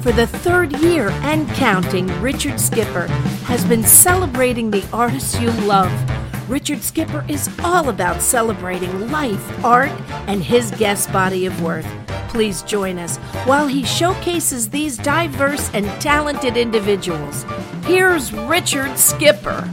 For the third year and counting, Richard Skipper has been celebrating the artists you love. Richard Skipper is all about celebrating life, art, and his guest body of work. Please join us while he showcases these diverse and talented individuals. Here's Richard Skipper.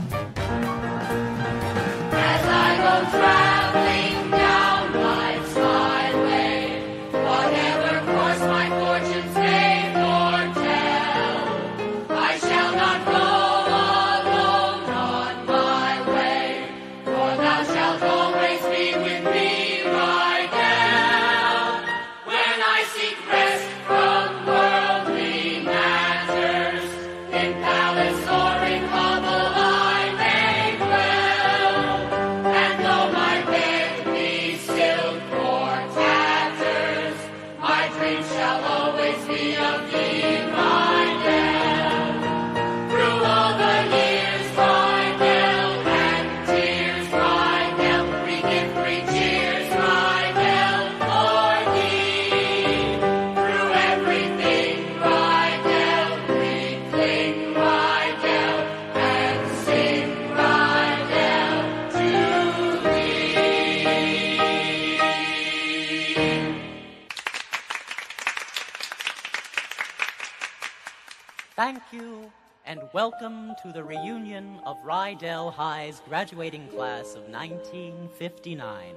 Welcome to the reunion of Rydell High's graduating class of 1959.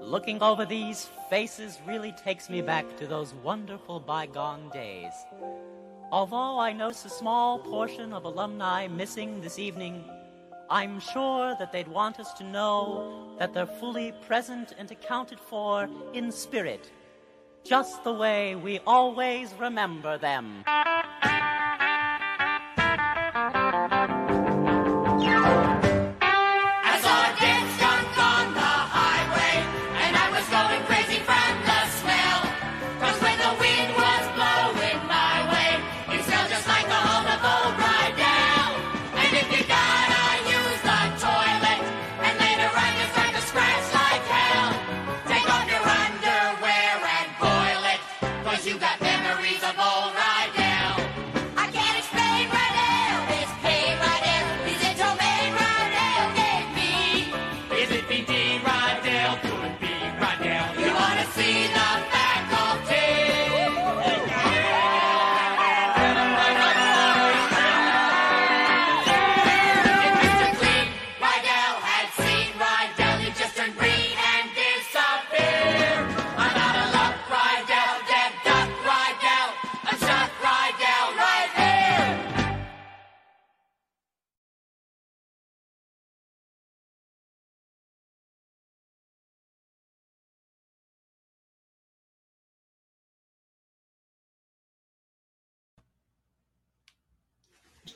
Looking over these faces really takes me back to those wonderful bygone days. Although I notice a small portion of alumni missing this evening, I'm sure that they'd want us to know that they're fully present and accounted for in spirit, just the way we always remember them.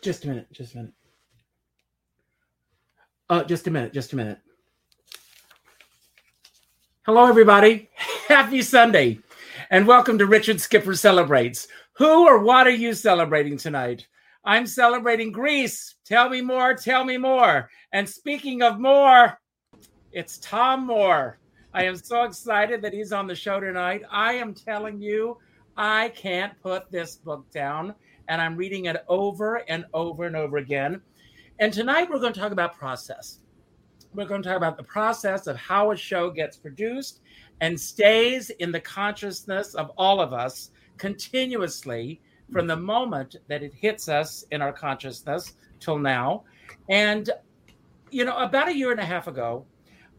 Just a minute. Just a minute. Uh, just a minute. Just a minute. Hello, everybody. Happy Sunday, and welcome to Richard Skipper Celebrates. Who or what are you celebrating tonight? I'm celebrating Grease. Tell me more. Tell me more. And speaking of more, it's Tom Moore. I am so excited that he's on the show tonight. I am telling you, I can't put this book down, and I'm reading it over and over and over again. And tonight we're going to talk about process. We're going to talk about the process of how a show gets produced and stays in the consciousness of all of us continuously from the moment that it hits us in our consciousness till now. And, you know, about a year and a half ago,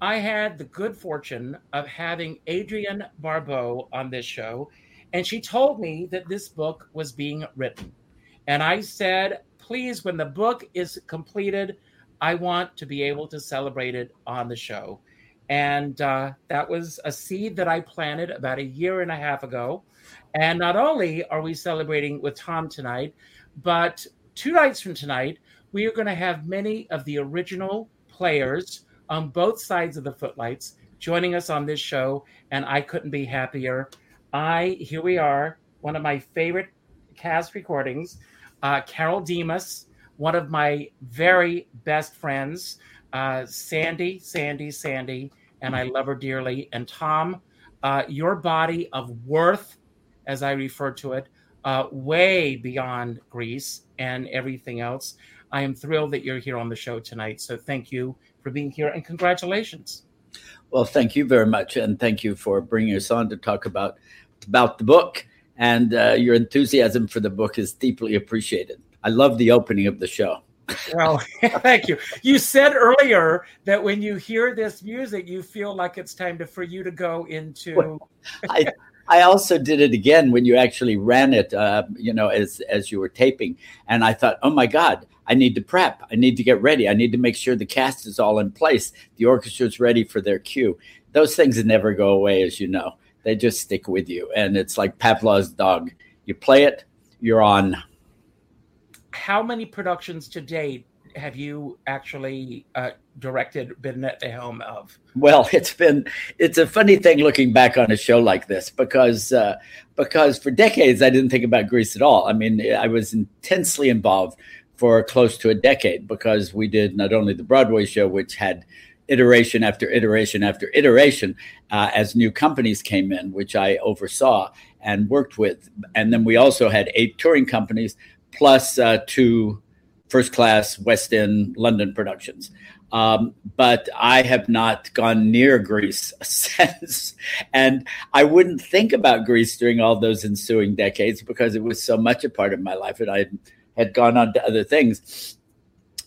I had the good fortune of having Adrienne Barbeau on this show, and she told me that this book was being written. And I said, please, when the book is completed, I want to be able to celebrate it on the show. And uh, that was a seed that I planted about a year and a half ago. And not only are we celebrating with Tom tonight, but two nights from tonight, we are going to have many of the original players on both sides of the footlights joining us on this show. And I couldn't be happier. I, here we are, one of my favorite cast recordings, uh, Carole Demas, one of my very best friends, uh, Sandy, Sandy, Sandy, and I love her dearly. And Tom, uh, your body of worth, as I refer to it, uh, way beyond Grease and everything else. I am thrilled that you're here on the show tonight. So thank you for being here and congratulations. Well, thank you very much, and thank you for bringing us on to talk about about the book. And uh, your enthusiasm for the book is deeply appreciated. I love the opening of the show. Well, thank you. You said earlier that when you hear this music, you feel like it's time to, for you to go into. Well, I, I also did it again when you actually ran it, uh, you know, as as you were taping, and I thought, oh my God, I need to prep. I need to get ready. I need to make sure the cast is all in place. The orchestra's ready for their cue. Those things never go away, as you know. They just stick with you, and it's like Pavlov's dog. You play it, you're on. How many productions to date have you actually uh, directed, been at the helm of? Well, it's been it's a funny thing looking back on a show like this because uh, because for decades I didn't think about Grease at all. I mean, I was intensely involved for close to a decade because we did not only the Broadway show, which had iteration after iteration after iteration uh, as new companies came in, which I oversaw and worked with, and then we also had eight touring companies plus uh, two first class West End London productions. Um, but I have not gone near Grease since. And I wouldn't think about Grease during all those ensuing decades because it was so much a part of my life and I had gone on to other things.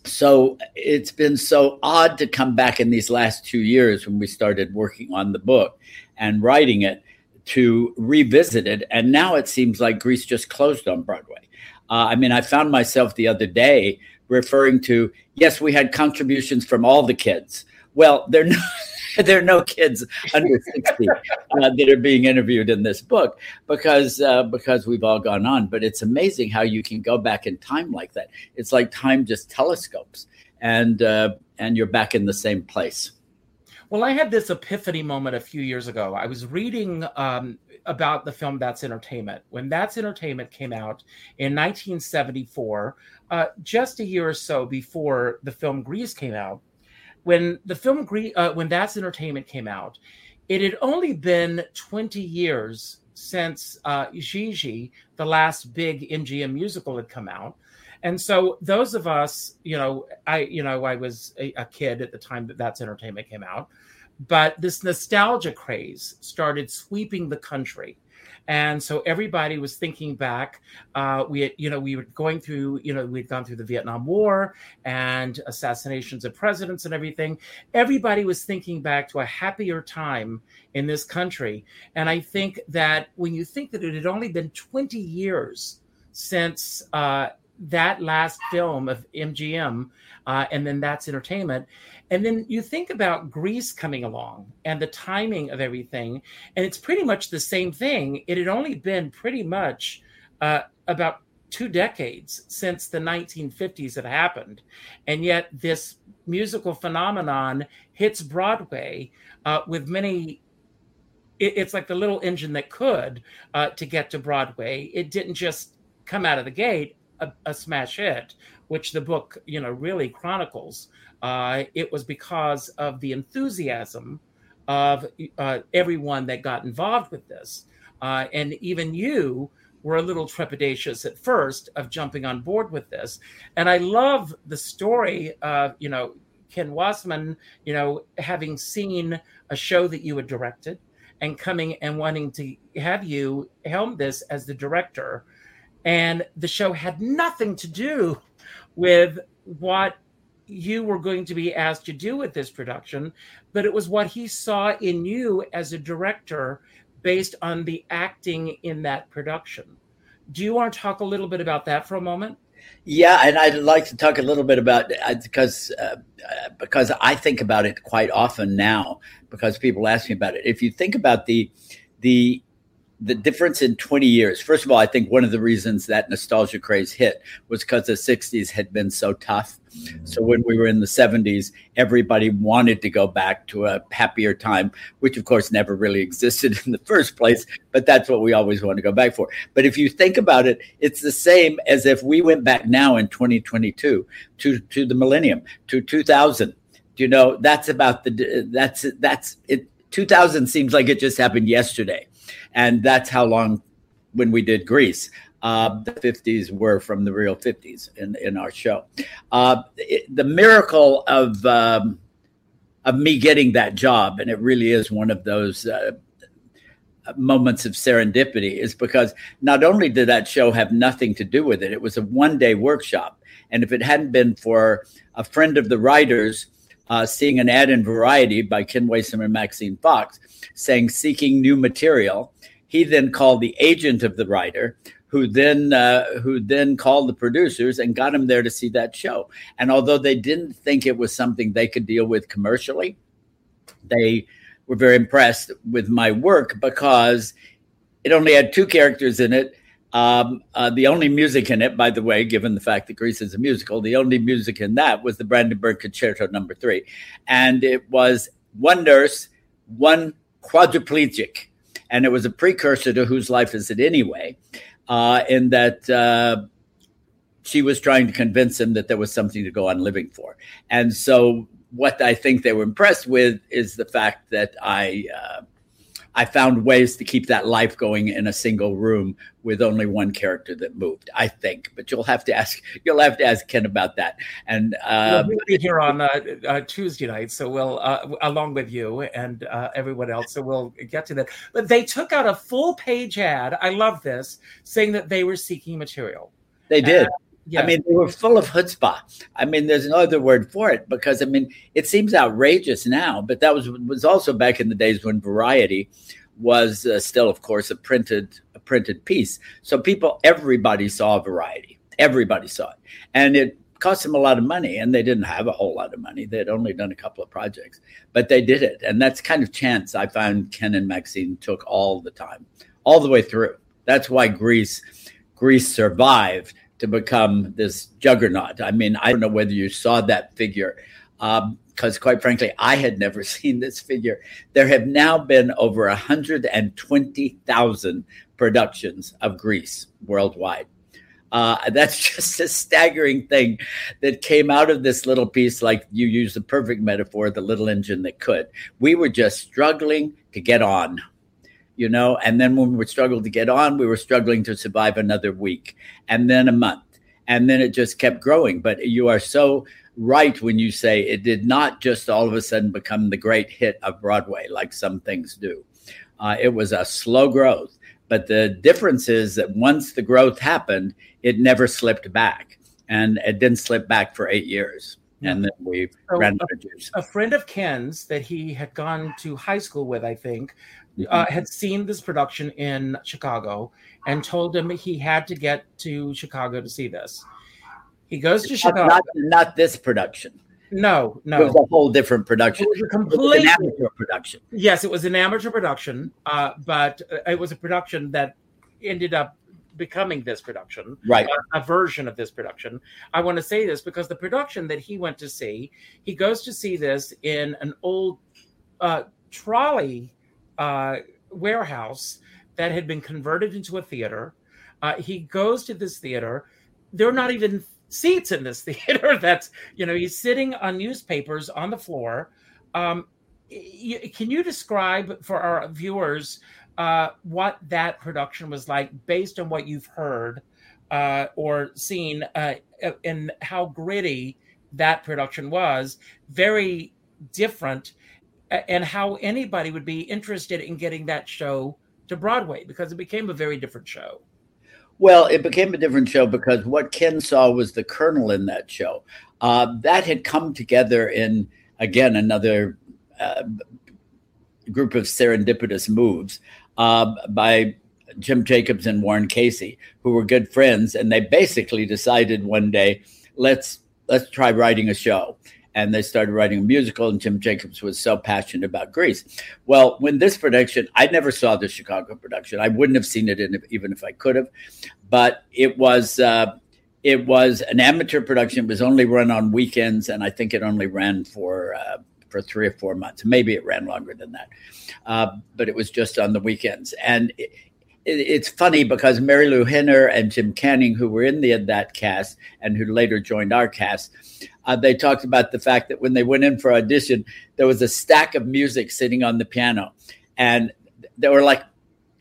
So it's been so odd to come back in these last two years when we started working on the book and writing it to revisit it. And now it seems like Grease just closed on Broadway. Uh, I mean, I found myself the other day referring to, yes, we had contributions from all the kids. Well, they're no, there are no kids under 60 uh, that are being interviewed in this book because uh, because we've all gone on. But it's amazing how you can go back in time like that. It's like time just telescopes, and uh, and you're back in the same place. Well, I had this epiphany moment a few years ago. I was reading um, about the film That's Entertainment. When That's Entertainment came out in 1974, uh, just a year or so before the film Grease came out, when the film uh, when That's Entertainment came out, it had only been 20 years since uh, Gigi, the last big MGM musical, had come out. And so those of us, you know, I, you know, I was a, a kid at the time that That's Entertainment came out but this nostalgia craze started sweeping the country and so everybody was thinking back uh, we had, you know we were going through you know we'd gone through the vietnam war and assassinations of presidents and everything. Everybody was thinking back to a happier time in this country. And i think that when you think that it had only been 20 years since uh, that last film of mgm uh, and then that's entertainment and then you think about Grease coming along and the timing of everything, and it's pretty much the same thing. It had only been pretty much uh, about two decades since the 1950s had happened. And yet, this musical phenomenon hits Broadway uh, with many. it's like the little engine that could uh, to get to Broadway. It didn't just come out of the gate a, a smash hit, which the book, you know, really chronicles. Uh, it was because of the enthusiasm of uh, everyone that got involved with this. Uh, and even you were a little trepidatious at first of jumping on board with this. And I love the story of, you know, Ken Waissman, you know, having seen a show that you had directed and coming and wanting to have you helm this as the director. And the show had nothing to do with what you were going to be asked to do with this production, but it was what he saw in you as a director based on the acting in that production. Do you want to talk a little bit about that for a moment? Yeah, and I'd like to talk a little bit about because uh, uh, because I think about it quite often now because people ask me about it. If you think about the the the difference in 20 years. First of all i think one of the reasons that nostalgia craze hit was because the 60s had been so tough. So when we were in the 70s everybody wanted to go back to a happier time which of course never really existed in the first place but that's what we always want to go back for. But if you think about it it's the same as if we went back now in 2022 to to the millennium to 2000 you know that's about the that's that's it 2000 seems like it just happened yesterday and that's how long when we did Grease. uh, the 50s were from the real 50s in, in our show. Uh, it, the miracle of um, of me getting that job, and it really is one of those uh, moments of serendipity, is because not only did that show have nothing to do with it, it was a one day workshop. And if it hadn't been for a friend of the writers uh, seeing an ad in Variety by Ken Waissman and Maxine Fox saying seeking new material, he then called the agent of the writer, who then uh, who then called the producers and got him there to see that show. And although they didn't think it was something they could deal with commercially, they were very impressed with my work because it only had two characters in it. Um, uh, the only music in it, by the way, given the fact that Grease is a musical, the only music in that was the Brandenburg Concerto Number Three, and it was one nurse, one quadriplegic, and it was a precursor to Whose Life Is It Anyway? uh, in that uh, she was trying to convince him that there was something to go on living for. And so, what I think they were impressed with is the fact that I. I found ways to keep that life going in a single room with only one character that moved. I think, but you'll have to ask. You'll have to ask Ken about that. And uh, we'll be here on uh, uh, Tuesday night, so we'll uh, along with you and uh, everyone else. So we'll get to that. But they took out a full page ad. I love this, saying that they were seeking material. They did. I mean, they were full of chutzpah. I mean, there's no other word for it because I mean, it seems outrageous now, but that was was also back in the days when Variety was uh, still, of course, a printed a printed piece. So people, everybody saw Variety. Everybody saw it, and it cost them a lot of money. And they didn't have a whole lot of money. They had only done a couple of projects, but they did it, and that's kind of chance I found Ken and Maxine took all the time, all the way through. That's why Grease Grease survived to become this juggernaut. I mean, I don't know whether you saw that figure, because um, quite frankly, I had never seen this figure. There have now been over 120,000 productions of Grease worldwide. Uh, that's just a staggering thing that came out of this little piece. Like you used the perfect metaphor, the little engine that could. We were just struggling to get on you know? And then when we struggled to get on we were struggling to survive another week and then a month. And then it just kept growing. But you are so right when you say it did not just all of a sudden become the great hit of broadway like some things do. Uh, it was a slow growth. But the difference is that once the growth happened it never slipped back. And it didn't slip back for eight years. And then we so ran a friend of Ken's that he had gone to high school with, I think, uh, had seen this production in Chicago and told him he had to get to Chicago to see this. He goes to Chicago. Not, not this production. No, no. It was a whole different production. It was a complete an amateur production. Yes, it was an amateur production, uh, but it was a production that ended up becoming this production, right? A, a, version of this production. I want to say this because the production that he went to see, he goes to see this in an old uh, trolley uh, warehouse that had been converted into a theater. Uh, he goes to this theater. There are not even seats in this theater. That's you know he's sitting on newspapers on the floor. Um, can you describe for our viewers uh, what that production was like based on what you've heard uh, or seen uh, and how gritty that production was? Very different and how anybody would be interested in getting that show to Broadway because it became a very different show. Well, it became a different show because what Ken saw was the kernel in that show. Uh, that had come together in, again, another uh, group of serendipitous moves uh, by Jim Jacobs and Warren Casey, who were good friends, and they basically decided one day, let's let's try writing a show and they started writing a musical and jim jacobs was so passionate about grease well when this production i never saw the chicago production. I wouldn't have seen it in, even if i could have. But it was uh, it was an amateur production. It was only run on weekends and i think it only ran for uh, for three or four months. Maybe it ran longer than that. Uh, but it was just on the weekends. And it's funny because Marilu Henner and Jim Canning, who were in the, that cast and who later joined our cast, uh, they talked about the fact that when they went in for audition, there was a stack of music sitting on the piano, and there were like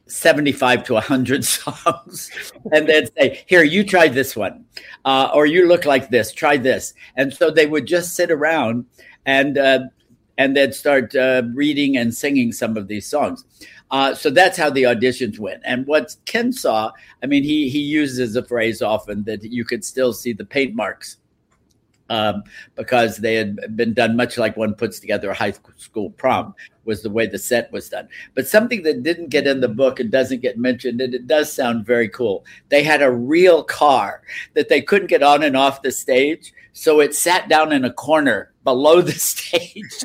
75 to 100 songs. And they'd say here you try this one uh, or you look like this try this. And so they would just sit around and uh, and then start uh, reading and singing some of these songs uh, so that's how the auditions went and what ken saw i mean he he uses a phrase often that you could still see the paint marks um, because they had been done much like one puts together a high school prom was the way the set was done. But something that didn't get in the book and doesn't get mentioned, and it does sound very cool. They had a real car that they couldn't get on and off the stage, so it sat down in a corner below the stage.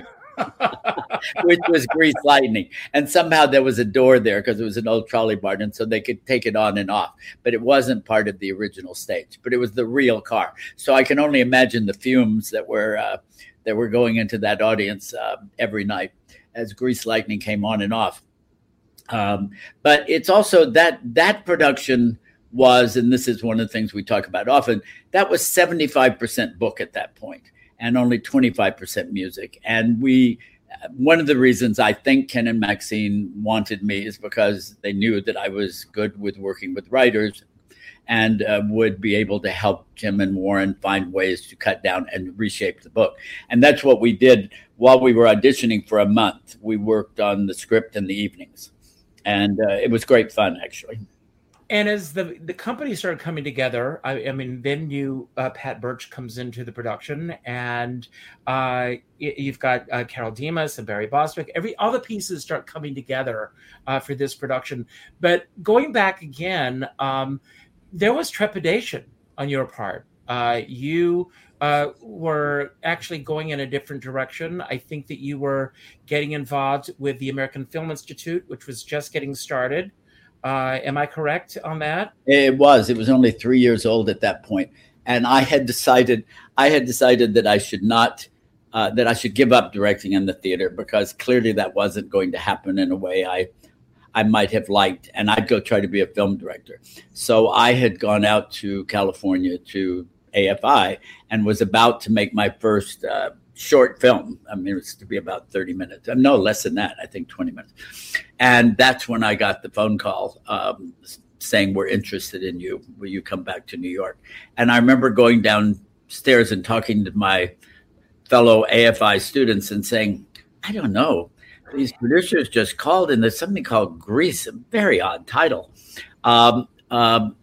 which was grease lightning. And somehow there was a door there because it was an old trolley barn, and so they could take it on and off. But it wasn't part of the original stage. But it was the real car. So I can only imagine the fumes that were uh, that were going into that audience uh, every night as Grease Lightning came on and off. Um, but it's also that that production was, and this is one of the things we talk about often, that was 75% book at that point and only 25% music. And we, one of the reasons I think Ken and Maxine wanted me is because they knew that I was good with working with writers and uh, would be able to help Jim and Warren find ways to cut down and reshape the book. And that's what we did while we were auditioning for a month. We worked on the script in the evenings, and uh, it was great fun, actually. And as the the company started coming together, I, I mean, then you uh, Pat Birch comes into the production, and uh, you've got uh, Carole Demas and Barry Bostwick. Every all the pieces start coming together uh, for this production. But going back again, um, there was trepidation on your part. Uh, you uh, were actually going in a different direction. I think that you were getting involved with the American Film Institute, which was just getting started. Uh, am I correct on that? It was. It was only three years old at that point, and I had decided. I had decided that I should not. Uh, that I should give up directing in the theater because clearly that wasn't going to happen in a way I I might have liked, and I'd go try to be a film director. So I had gone out to California to AFI and was about to make my first uh, short film. I mean, it was to be about 30 minutes. Uh, no, less than that, I think 20 minutes. And that's when I got the phone call um, saying, We're interested in you. Will you come back to New York? And I remember going downstairs and talking to my fellow AFI students and saying, I don't know these producers just called, and there's something called Grease, a very odd title. Um, um,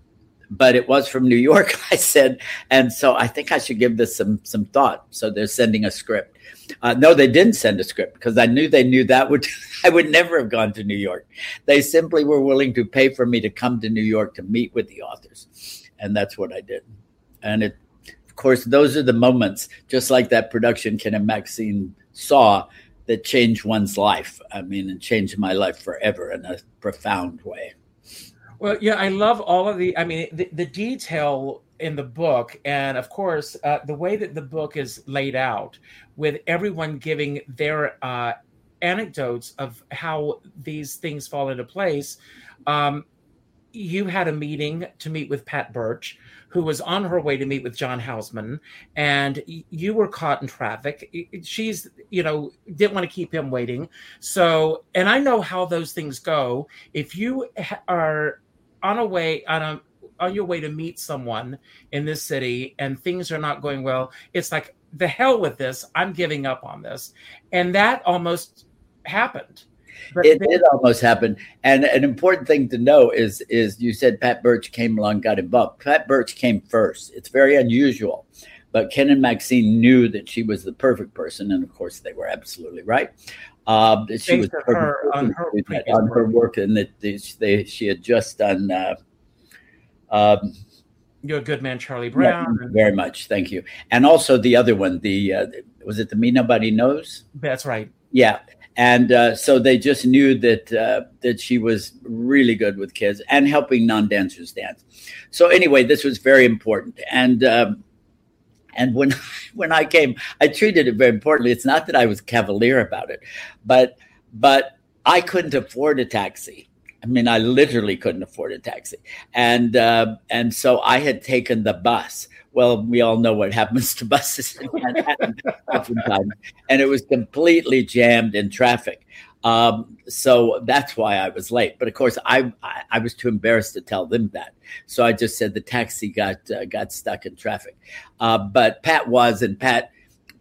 but it was from New York, I said, and so I think I should give this some some thought. So they're sending a script. Uh, no, they didn't send a script because I knew they knew that would I would never have gone to New York. They simply were willing to pay for me to come to New York to meet with the authors, and that's what I did. And it, of course, those are the moments, just like that production Ken and Maxine saw that changed one's life. I mean, and changed my life forever in a profound way. Well, yeah, I love all of the. I mean, the, the detail in the book, and of course, uh, the way that the book is laid out, with everyone giving their uh, anecdotes of how these things fall into place. Um, you had a meeting to meet with Pat Birch, who was on her way to meet with John Houseman, and you were caught in traffic. She's, you know, didn't want to keep him waiting. So, and I know how those things go. If you are on a way on a on your way to meet someone in this city and things are not going well, it's like the hell with this. I'm giving up on this, and that almost happened. But it did almost happen. And an important thing to know is is you said Pat Birch came along, got involved. Pat Birch came first. It's very unusual. But Ken and Maxine knew that she was the perfect person, and of course they were absolutely right. Uh, that she was her, on her, on her work, and that they, they, she had just done. Uh, um, You're a good man, Charlie Brown. Yeah, very much, thank you. And also the other one, the uh, was it the Me Nobody Knows? That's right. Yeah, and uh, so they just knew that uh, that she was really good with kids and helping non-dancers dance. So anyway, this was very important, and um, and when when I came, I treated it very importantly. It's not that I was cavalier about it, but but I couldn't afford a taxi. I mean, I literally couldn't afford a taxi, and uh, and so I had taken the bus well, we all know what happens to buses in Manhattan oftentimes, and it was completely jammed in traffic. Um, so that's why I was late. But of course, I, I, I was too embarrassed to tell them that. So I just said the taxi got uh, got stuck in traffic. Uh, but Pat was, and Pat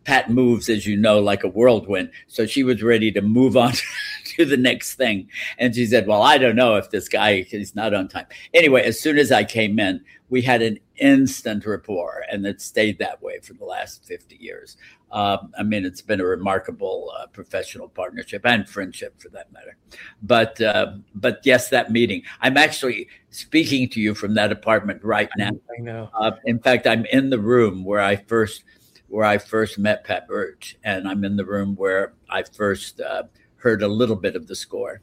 Pat moves, as you know, like a whirlwind. So she was ready to move on to the next thing. And she said, Well, I don't know if this guy is not on time. Anyway, as soon as I came in, we had an instant rapport, and it stayed that way for the last 50 years. Uh, I mean, it's been a remarkable uh, professional partnership and friendship, for that matter. But uh, but yes, that meeting. I'm actually speaking to you from that apartment right now. I know. Uh, in fact, I'm in the room where I first where I first met Pat Birch, and I'm in the room where I first uh, heard a little bit of the score.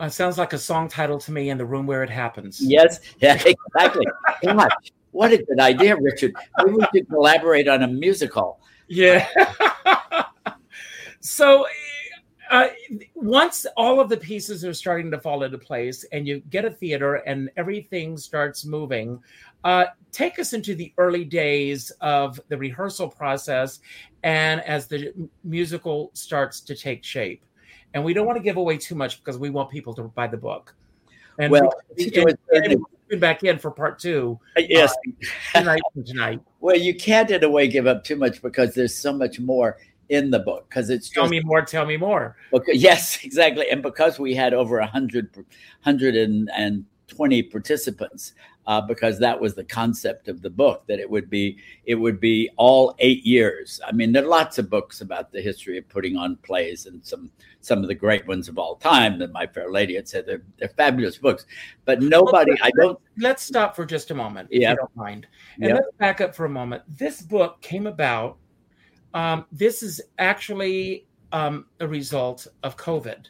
Uh, sounds like a song title to me in the room where it happens. Yes, yeah, exactly. Gosh, what a good idea, Richard. Maybe we should collaborate on a musical. Yeah. so uh, once all of the pieces are starting to fall into place and you get a theater and everything starts moving, uh, take us into the early days of the rehearsal process and as the musical starts to take shape. And we don't want to give away too much because we want people to buy the book. And Well, we, and, and we'll back in for part two uh, Yes. Uh, tonight. tonight. Well, you can't in a way give up too much because there's so much more in the book because it's Tell just me more. Tell me more. Because, yes, exactly. And because we had over a hundred, hundred and, and participants, uh, because that was the concept of the book that it would be, it would be all eight years. I mean, there are lots of books about the history of putting on plays, and some some of the great ones of all time. That My Fair Lady had said they're they're fabulous books, but nobody. I don't. Let's stop for just a moment, if Yeah. you don't mind. And Yeah. let's back up for a moment. This book came about. Um, this is actually um, a result of COVID.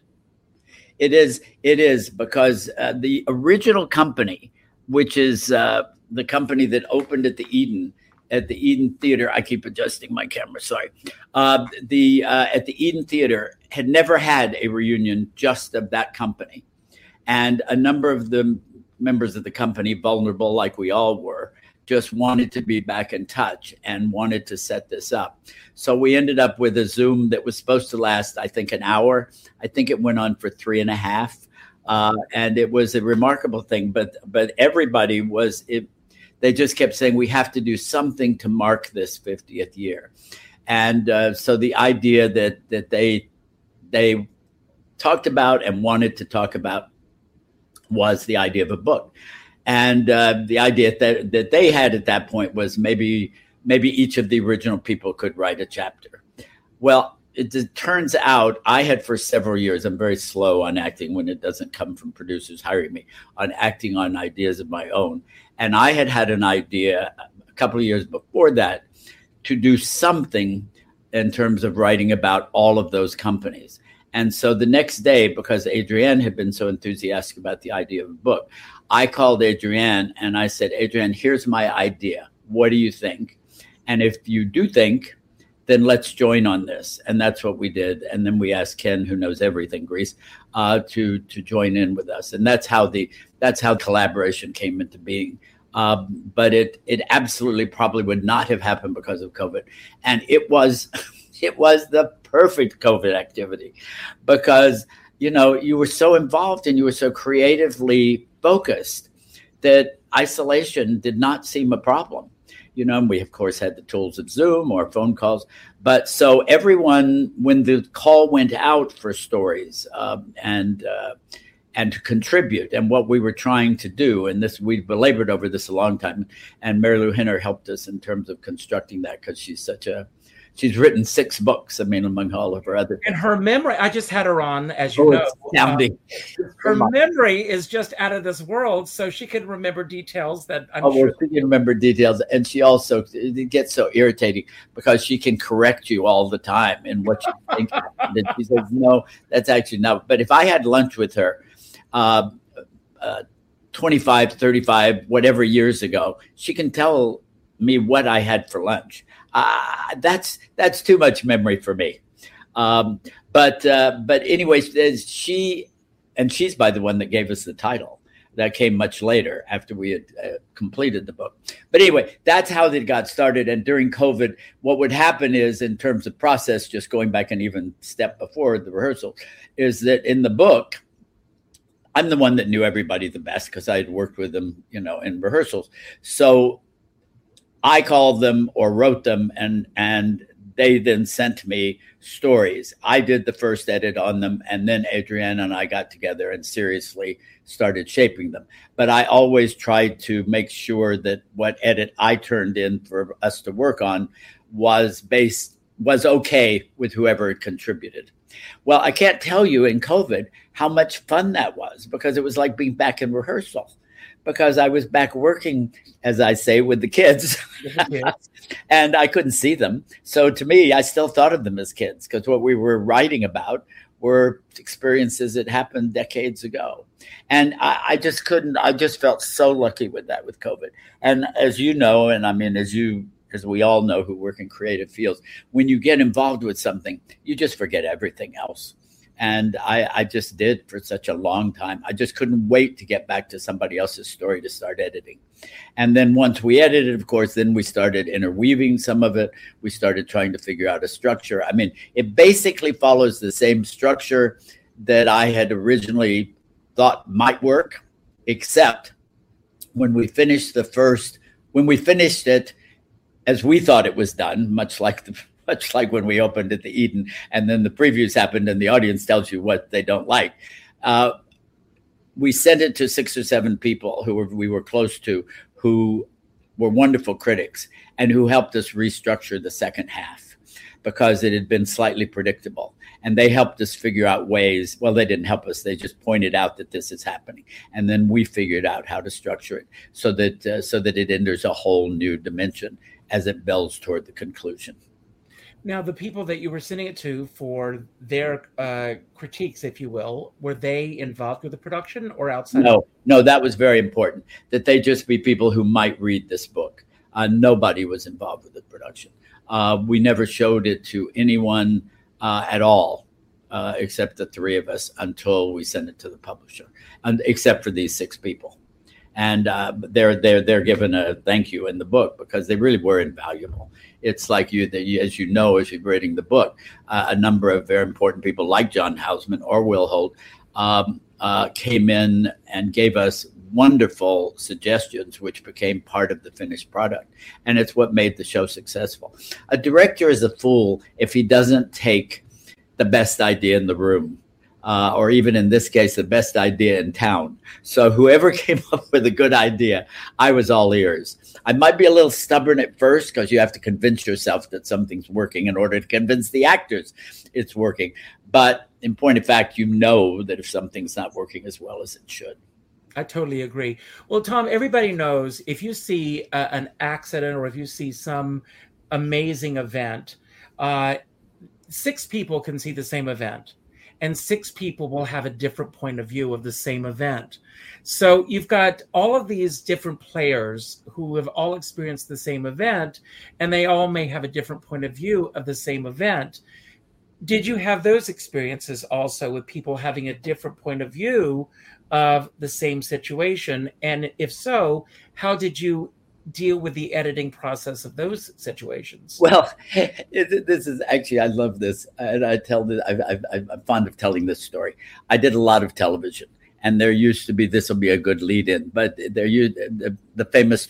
It is. It is because uh, the original company, which is uh, the company that opened at the Eden, at the Eden Theater. I keep adjusting my camera. Sorry. Uh, the uh, at the Eden Theater had never had a reunion just of that company, and a number of the members of the company, vulnerable like we all were, just wanted to be back in touch and wanted to set this up. So we ended up with a Zoom that was supposed to last, I think, an hour. I think it went on for three and a half, uh, and it was a remarkable thing. But but everybody was it. They just kept saying we have to do something to mark this 50th year, and uh, so the idea that that they they talked about and wanted to talk about was the idea of a book, and uh, the idea that that they had at that point was maybe maybe each of the original people could write a chapter. Well, it, turns out I had for several years. I'm very slow on acting when it doesn't come from producers hiring me on acting on ideas of my own, and I had had an idea a couple of years before that to do something in terms of writing about all of those companies. And so the next day, because Adrienne had been so enthusiastic about the idea of a book, I called Adrienne and I said, Adrienne, here's my idea. What do you think? And if you do think, then let's join on this. And that's what we did. And then we asked Ken, who knows everything Grease, uh, to to join in with us. And that's how the that's how collaboration came into being. Um, but it it absolutely probably would not have happened because of COVID. And it was it was the perfect COVID activity because you know you were so involved and you were so creatively focused that isolation did not seem a problem you know, and we of course had the tools of Zoom or phone calls. But so everyone, when the call went out for stories um, and uh, and to contribute, and what we were trying to do, and this we've belabored over this a long time, and Marilu Henner helped us in terms of constructing that because she's such a she's written six books. I mean, among all of her other. And her memory, I just had her on, as you Oh, know. astounding. uh, her memory is just out of this world, so she can remember details that I'm Oh, sure. well, she can remember details, and she also it gets so irritating because she can correct you all the time in what you think. and she says, "No, that's actually not." But if I had lunch with her, uh, uh, 25, 35, whatever years ago, she can tell me what I had for lunch. Uh, that's that's too much memory for me. Um, but uh, but anyways, she and she's by the one that gave us the title that came much later after we had uh, completed the book. But anyway, that's how it got started. And during COVID, what would happen is, in terms of process, just going back an even step before the rehearsal, is that in the book, I'm the one that knew everybody the best because I had worked with them, you know, in rehearsals. So I called them or wrote them, and and they then sent me stories. I did the first edit on them, and then Adrienne and I got together and seriously started shaping them. But I always tried to make sure that what edit I turned in for us to work on was based was okay with whoever contributed. Well, I can't tell you in COVID how much fun that was because it was like being back in rehearsal because I was back working, as I say, with the kids. and I couldn't see them. So to me, I still thought of them as kids because what we were writing about were experiences that happened decades ago. And I, I, just couldn't, I just felt so lucky with that with COVID. And as you know, and I mean, as you, as we all know who work in creative fields, when you get involved with something, you just forget everything else. And I, I just did for such a long time. I just couldn't wait to get back to somebody else's story to start editing. And then once we edited, of course, then we started interweaving some of it. We started trying to figure out a structure. I mean, it basically follows the same structure that I had originally thought might work, except when we finished the first, when we finished it as we thought it was done, much like the much like when we opened at the Eden, and then the previews happened, and the audience tells you what they don't like. Uh, we sent it to six or seven people who were, we were close to, who were wonderful critics, and who helped us restructure the second half because it had been slightly predictable. And they helped us figure out ways. Well, they didn't help us; they just pointed out that this is happening, and then we figured out how to structure it so that uh, so that it enters a whole new dimension as it builds toward the conclusion. Now, the people that you were sending it to for their uh, critiques, if you will, were they involved with the production or outside? No, no, that was very important. That they just be people who might read this book. Uh, nobody was involved with the production. Uh, we never showed it to anyone uh, at all, uh, except the three of us, until we sent it to the publisher, and except for these six people. And uh, they're they're they're given a thank you in the book because they really were invaluable. It's like you that as you know as you're reading the book uh, a number of very important people like john houseman or will holt um, uh, came in and gave us wonderful suggestions which became part of the finished product. And it's what made the show successful. A director is a fool if he doesn't take the best idea in the room uh, or even in this case, the best idea in town. So whoever came up with a good idea, I was all ears. I might be a little stubborn at first because you have to convince yourself that something's working in order to convince the actors it's working. But in point of fact, you know that if something's not working as well as it should. I totally agree. Well, Tom, everybody knows if you see uh, an accident or if you see some amazing event, uh, six people can see the same event and six people will have a different point of view of the same event. So you've got all of these different players who have all experienced the same event, and they all may have a different point of view of the same event. Did you have those experiences also with people having a different point of view of the same situation? And if so, how did you deal with the editing process of those situations? Well, this is actually I love this, and I tell this. I, am fond of telling this story. I did a lot of television, and there used to be this will be a good lead-in, but there you the, the famous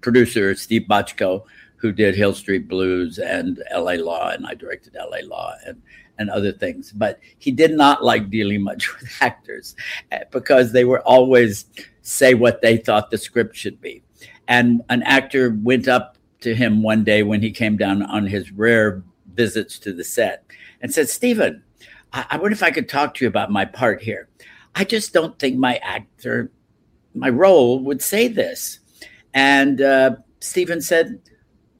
producer Steve Bochco, who did Hill Street Blues and L.A. Law, and I directed L.A. Law and and other things. But he did not like dealing much with actors eh, because they were always say what they thought the script should be and an actor went up to him one day when he came down on his rare visits to the set and said, Stephen, I, I wonder if I could talk to you about my part here. I just don't think my actor, my role would say this. And uh, Stephen said,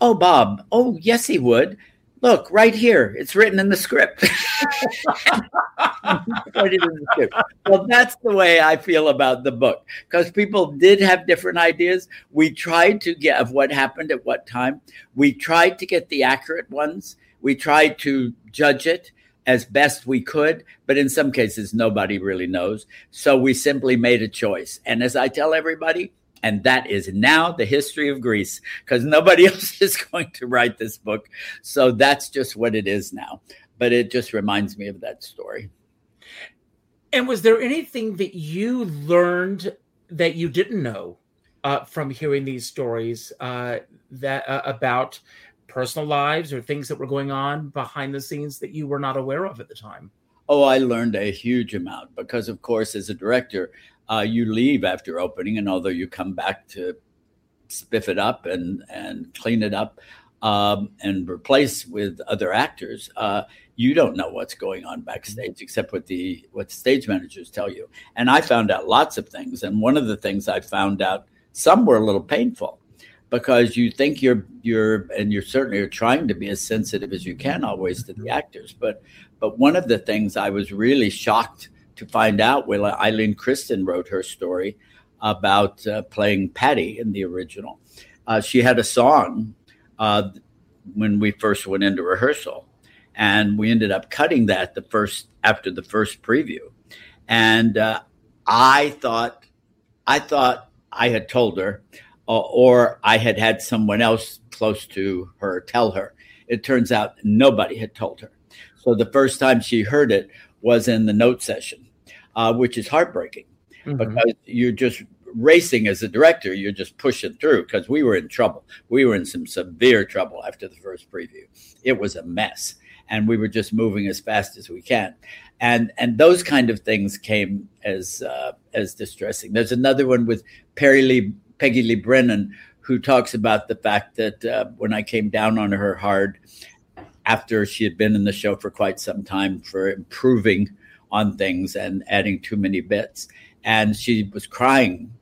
Oh, Bob, oh, yes, he would. Look, right here, it's written in the script. well, that's the way I feel about the book because people did have different ideas. We tried to get of what happened at what time. We tried to get the accurate ones. We tried to judge it as best we could, but in some cases, nobody really knows. So we simply made a choice. And as I tell everybody, and that is now the history of Grease because nobody else is going to write this book. So that's just what it is now. But it just reminds me of that story. And was there anything that you learned that you didn't know uh, from hearing these stories uh, that uh, about personal lives or things that were going on behind the scenes that you were not aware of at the time? Oh, I learned a huge amount because, of course, as a director, uh, you leave after opening, and although you come back to spiff it up and and clean it up um, and replace with other actors, uh, you don't know what's going on backstage except what the what the stage managers tell you. And I found out lots of things, and one of the things I found out some were a little painful because you think you're you're and you're certainly are trying to be as sensitive as you can always to the mm-hmm. actors but but one of the things i was really shocked to find out when Ilene Kristen wrote her story about uh, playing patty in the original uh, she had a song uh, when we first went into rehearsal and we ended up cutting that the first after the first preview and uh, i thought i thought i had told her uh, or I had had someone else close to her tell her. It turns out nobody had told her. So the first time she heard it was in the note session, uh, which is heartbreaking mm-hmm. because you're just racing as a director. You're just pushing through because we were in trouble. We were in some severe trouble after the first preview. It was a mess, and we were just moving as fast as we can. And and those kind of things came as uh, as distressing. There's another one with Perry Lee Peggy Lee Brennan, who talks about the fact that uh, when I came down on her hard after she had been in the show for quite some time for improving on things and adding too many bits, and she was crying,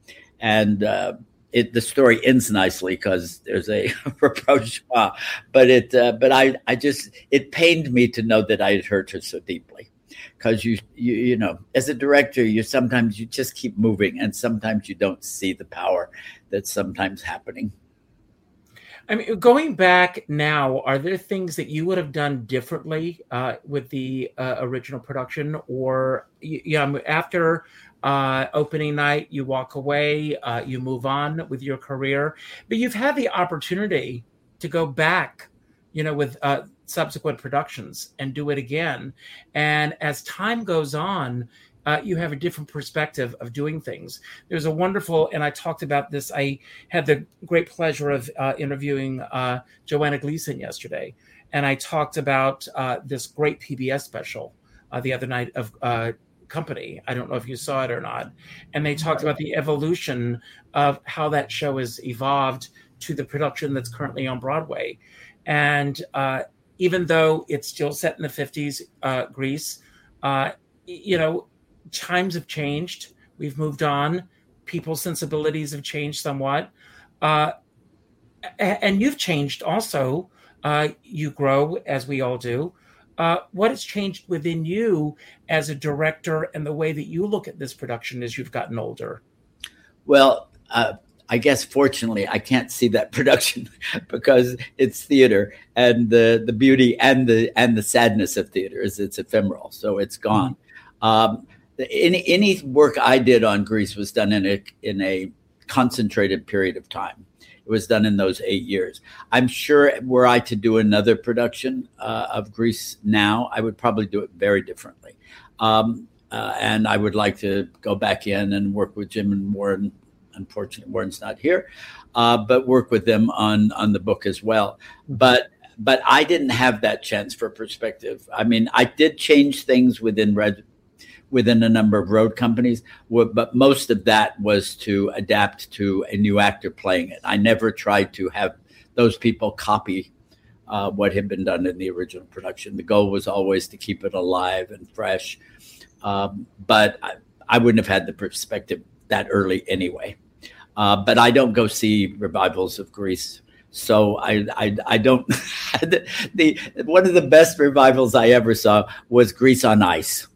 and uh, it the story ends nicely because there's a reproach, but it uh, but I I just it pained me to know that I had hurt her so deeply. Because you, you you know as a director you sometimes you just keep moving and sometimes you don't see the power that's sometimes happening i mean going back now are there things that you would have done differently uh, with the uh, original production or yeah after uh, opening night you walk away uh, you move on with your career but you've had the opportunity to go back you know with uh, subsequent productions and do it again. And as time goes on, uh, you have a different perspective of doing things. There's a wonderful, and I talked about this. I had the great pleasure of uh, interviewing uh, Joanna Gleason yesterday, and I talked about uh, this great PBS special uh, the other night of uh, Company. I don't know if you saw it or not. And they talked about the evolution of how that show has evolved to the production that's currently on Broadway. And even though it's still set in the 50s, uh, Grease, uh, you know, times have changed. We've moved on. People's sensibilities have changed somewhat. Uh, and you've changed also. Uh, you grow, as we all do. Uh, what has changed within you as a director and the way that you look at this production as you've gotten older? Well, uh, I guess fortunately I can't see that production because it's theater and the the beauty and the and the sadness of theater is it's ephemeral, so it's gone. Mm-hmm. Um, any any work I did on Grease was done in a in a concentrated period of time. It was done in those eight years. I'm sure were I to do another production uh, of Grease now, I would probably do it very differently. Um, uh, and I would like to go back in and work with Jim and Warren unfortunately Warren's not here, uh, but work with them on on the book as well. But but I didn't have that chance for perspective. I mean, I did change things within Red within a number of road companies, but most of that was to adapt to a new actor playing it. I never tried to have those people copy uh, what had been done in the original production. The goal was always to keep it alive and fresh. Um, but I, I, wouldn't have had the perspective that early anyway. Uh, but I don't go see revivals of Grease So I, I, I don't. the, the one of the best revivals I ever saw was Grease on Ice.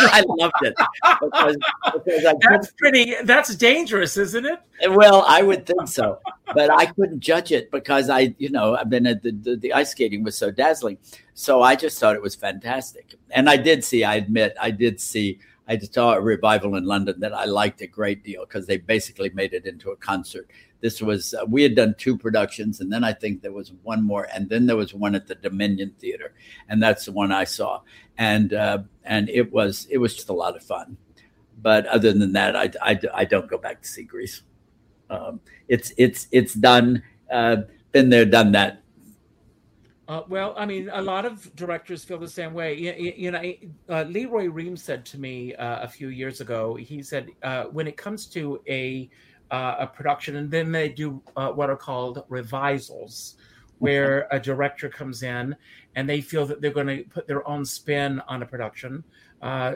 I loved it because, because I that's pretty. That's dangerous, isn't it? Well, I would think so, but I couldn't judge it because I, you know, I've been at the, the, the ice skating was so dazzling, so I just thought it was fantastic. And I did see, I admit, I did see. I saw a revival in London that I liked a great deal because they basically made it into a concert. This was uh, we had done two productions, and then I think there was one more, and then there was one at the Dominion Theater, and that's the one I saw, and uh, and it was it was just a lot of fun. But other than that, I, I, I don't go back to see Grease. Um, it's it's it's done. Uh, been there, done that. Uh, well, I mean, a lot of directors feel the same way. You, you know, uh, Lee Roy Reams said to me uh, a few years ago. He said, uh, when it comes to a uh, a production, and then they do uh, what are called revisals, where a director comes in and they feel that they're going to put their own spin on a production. Uh,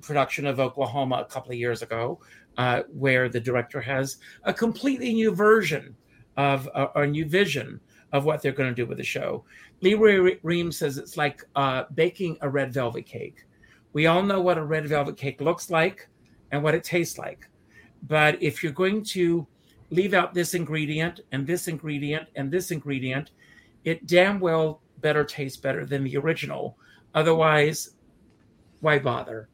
production of Oklahoma a couple of years ago, uh, where the director has a completely new version of a, a new vision of what they're going to do with the show. Lee Roy Reams says it's like uh, baking a red velvet cake. We all know what a red velvet cake looks like and what it tastes like. But if you're going to leave out this ingredient and this ingredient and this ingredient, it damn well better taste better than the original. Otherwise, why bother?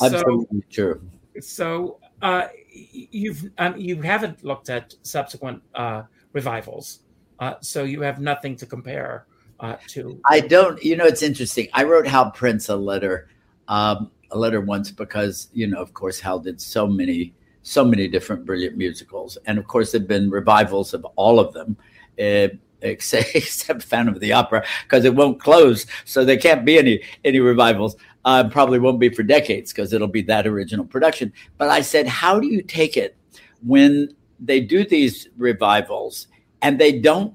Absolutely so, true. So uh, you've um, you haven't looked at subsequent uh, revivals, uh, so you have nothing to compare uh, to. I don't. You know, it's interesting. I wrote Hal Prince a letter, um, a letter once because you know, of course, Hal did so many so many different brilliant musicals. And of course, there have been revivals of all of them, uh, except, except Phantom of the Opera, because it won't close. So there can't be any, any revivals. Uh, probably won't be for decades because it'll be that original production. But I said, how do you take it when they do these revivals and they don't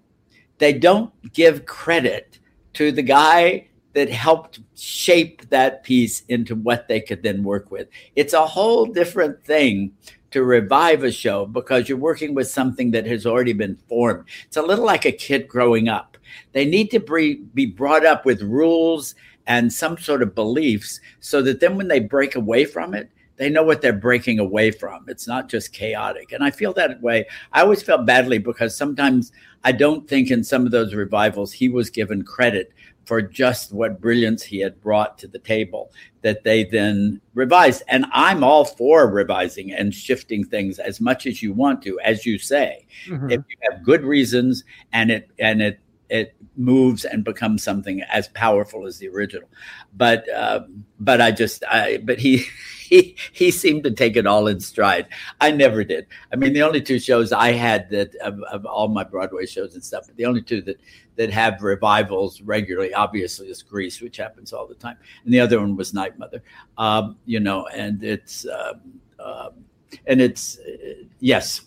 they don't give credit to the guy that helped shape that piece into what they could then work with. It's a whole different thing to revive a show because you're working with something that has already been formed. It's a little like a kid growing up. They need to be, brought up with rules and some sort of beliefs so that then when they break away from it, they know what they're breaking away from. It's not just chaotic. And I feel that way. I always felt badly because sometimes I don't think in some of those revivals he was given credit for just what brilliance he had brought to the table that they then revised. And I'm all for revising and shifting things as much as you want to, as you say. Mm-hmm. If you have good reasons and it and it it moves and becomes something as powerful as the original. But um, but I just I but he he he seemed to take it all in stride. I never did. I mean, the only two shows I had that of, of all my Broadway shows and stuff, the only two that that have revivals regularly, obviously, is Grease, which happens all the time, and the other one was Night Mother. Um, you know, and it's um, uh, and it's uh, yes,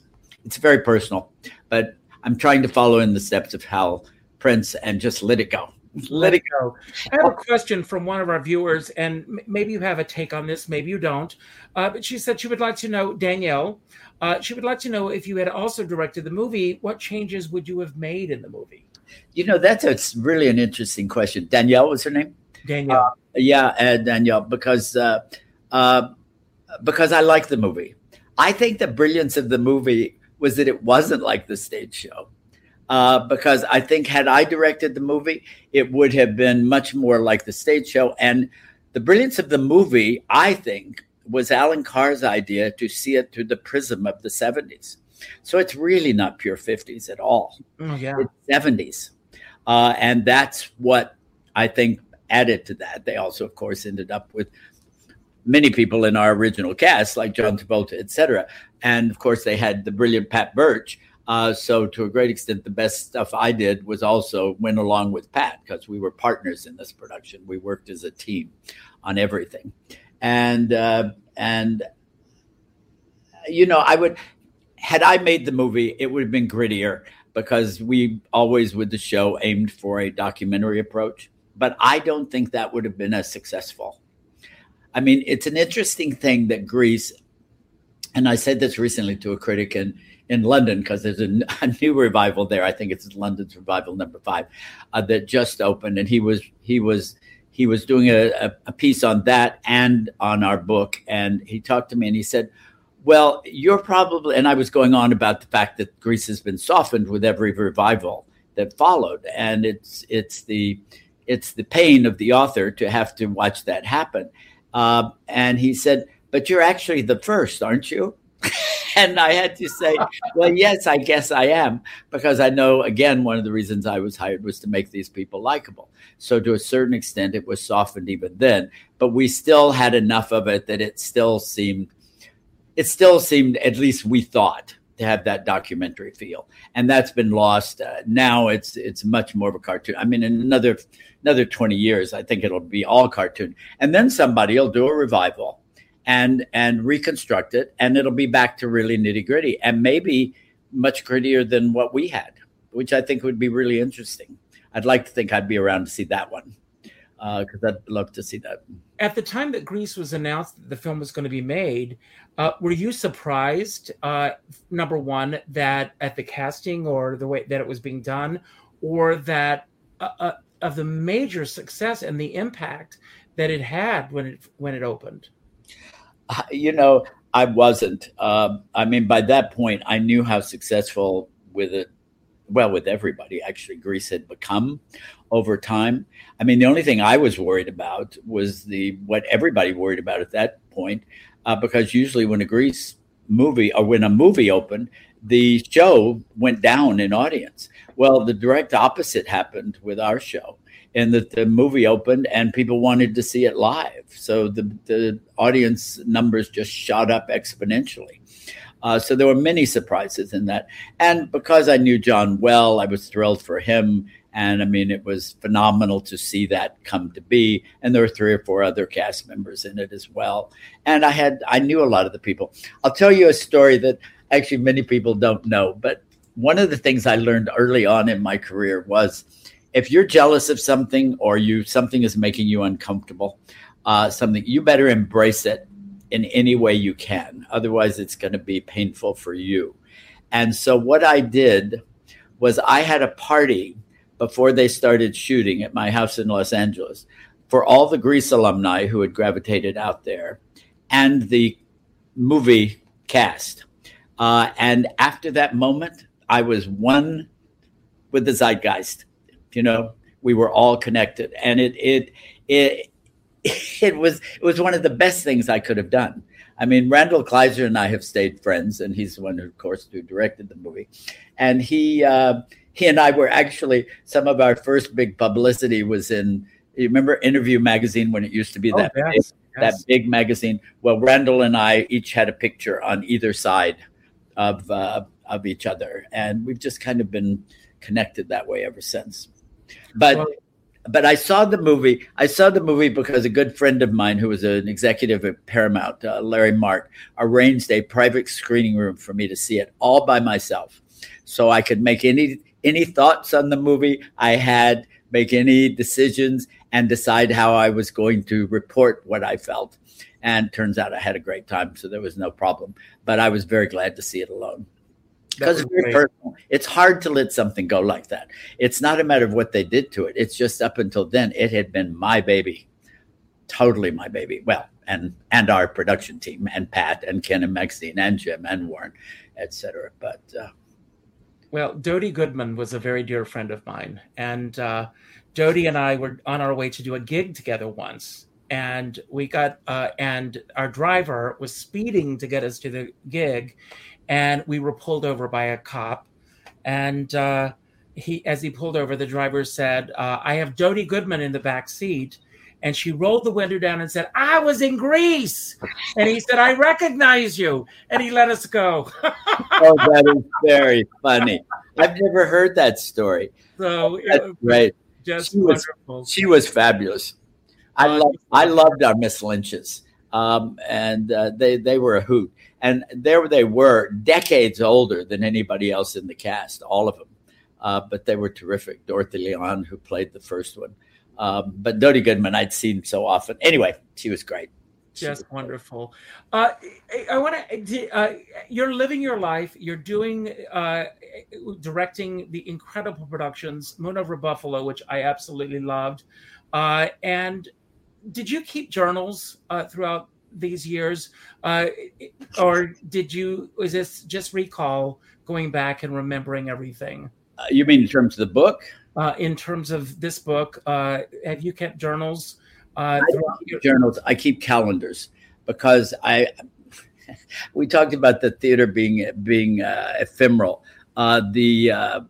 it's very personal, but I'm trying to follow in the steps of Hal Prince and just let it go. Let it go. I have a question from one of our viewers, and maybe you have a take on this, maybe you don't. Uh, but she said she would like to know, Danielle, uh, she would like to know if you had also directed the movie, what changes would you have made in the movie? You know, that's a, really an interesting question. Danielle was her name? Danielle. Uh, yeah, uh, Danielle, because uh, uh, because I like the movie. I think the brilliance of the movie was that it wasn't like the stage show. Uh, because I think had I directed the movie, it would have been much more like the stage show. And the brilliance of the movie, I think, was Allan Carr's idea to see it through the prism of the 70s. So it's really not pure 50s at all. Oh, yeah. It's 70s. Uh, and that's what I think added to that. They also, of course, ended up with many people in our original cast, like John Travolta, etc. And of course, they had the brilliant Pat Birch. Uh, so, to a great extent, the best stuff I did was also went along with Pat because we were partners in this production. We worked as a team on everything, and uh, and you know, I would had I made the movie, it would have been grittier because we always with the show aimed for a documentary approach. But I don't think that would have been as successful. I mean, it's an interesting thing that Grease, and I said this recently to a critic in, in London because there's a, a, new revival there. I think it's London's revival number five uh, that just opened, and he was he was he was doing a, a, a piece on that and on our book. And he talked to me and he said, Well, you're probably, and I was going on about the fact that Grease has been softened with every revival that followed. And it's, it's the, it's the pain of the author to have to watch that happen. Uh, and he said, But you're actually the first, aren't you? And I had to say, well, yes, I guess I am, because I know, again, one of the reasons I was hired was to make these people likable. So, to a certain extent, it was softened even then, but we still had enough of it that it still seemed, it still seemed, at least we thought, to have that documentary feel, and that's been lost. Uh, now it's it's much more of a cartoon. I mean, in another another twenty years, I think it'll be all cartoon, and then somebody will do a revival and and reconstruct it and it'll be back to really nitty gritty and maybe much grittier than what we had which i think would be really interesting. I'd like to think i'd be around to see that one because uh, i'd love to see that. At the time that grease was announced that the film was going to be made uh, were you surprised uh, number one that at the casting or the way that it was being done or that uh, uh, of the major success and the impact that it had when it when it opened you know, I wasn't. Um, I mean, by that point, I knew how successful with it, well, with everybody actually, Grease had become over time. I mean, the only thing I was worried about was the what everybody worried about at that point, uh, because usually when a Grease movie or when a movie opened, the show went down in audience. Well, the direct opposite happened with our show and that the movie opened and people wanted to see it live. So the, the audience numbers just shot up exponentially. Uh, so there were many surprises in that. And because I knew John well, I was thrilled for him. And I mean, it was phenomenal to see that come to be. And there were three or four other cast members in it as well. And I had, I knew a lot of the people. I'll tell you a story that actually many people don't know. But one of the things I learned early on in my career was if you're jealous of something or you something is making you uncomfortable, uh, something you better embrace it in any way you can. Otherwise, it's going to be painful for you. And so, what I did was I had a party before they started shooting at my house in Los Angeles for all the Grease alumni who had gravitated out there and the movie cast. Uh, and after that moment, I was one with the zeitgeist you know we were all connected and it it it it was it was one of the best things I could have done. I mean, Randall Kleiser and I have stayed friends, and he's the one who, of course, who directed the movie. And he uh, he and I were actually some of our first big publicity was in. You remember Interview magazine when it used to be Oh, that yes, big, yes. that big magazine? Well, Randall and I each had a picture on either side of uh, of each other, and we've just kind of been connected that way ever since. But Well- but I saw the movie. I saw the movie because a good friend of mine, who was an executive at Paramount, uh, Larry Mark, arranged a private screening room for me to see it all by myself, so I could make any any thoughts on the movie I had, make any decisions, and decide how I was going to report what I felt. And turns out I had a great time, so there was no problem. But I was very glad to see it alone because it's very great. personal. It's hard to let something go like that. It's not a matter of what they did to it. It's just up until then, it had been my baby, totally my baby. Well, and and our production team, and Pat, and Ken, and Maxine, and Jim, and Warren, etc. But uh, Well, Dody Goodman was a very dear friend of mine, and uh, Dody and I were on our way to do a gig together once, and we got uh, and our driver was speeding to get us to the gig, and we were pulled over by a cop, and uh, he as he pulled over, the driver said, uh, "I have Dody Goodman in the back seat." And she rolled the window down and said, I was in Grease. And he said, I recognize you. And he let us go. oh, that is very funny. I've never heard that story. so it That's great. just She was- She was fabulous. I Uh, love I loved our Miss Lynches, um, and uh, they they were a hoot. And there they were, decades older than anybody else in the cast, all of them. Uh, but they were terrific. Dorothy Leon, who played the first one, um, but Dody Goodman, I'd seen so often. Anyway, she was great. just wonderful. Uh, I, want to. Uh, you're living your life. You're doing, uh, directing the incredible productions, Moon Over Buffalo, which I absolutely loved. Uh, and did you keep journals uh, throughout these years, uh, or did you? Was this just recall going back and remembering everything? you mean in terms of the book? Uh, in terms of this book, have you kept journals? Uh, I keep journals. I keep calendars because I. we talked about the theater being being uh, ephemeral. Uh, the uh,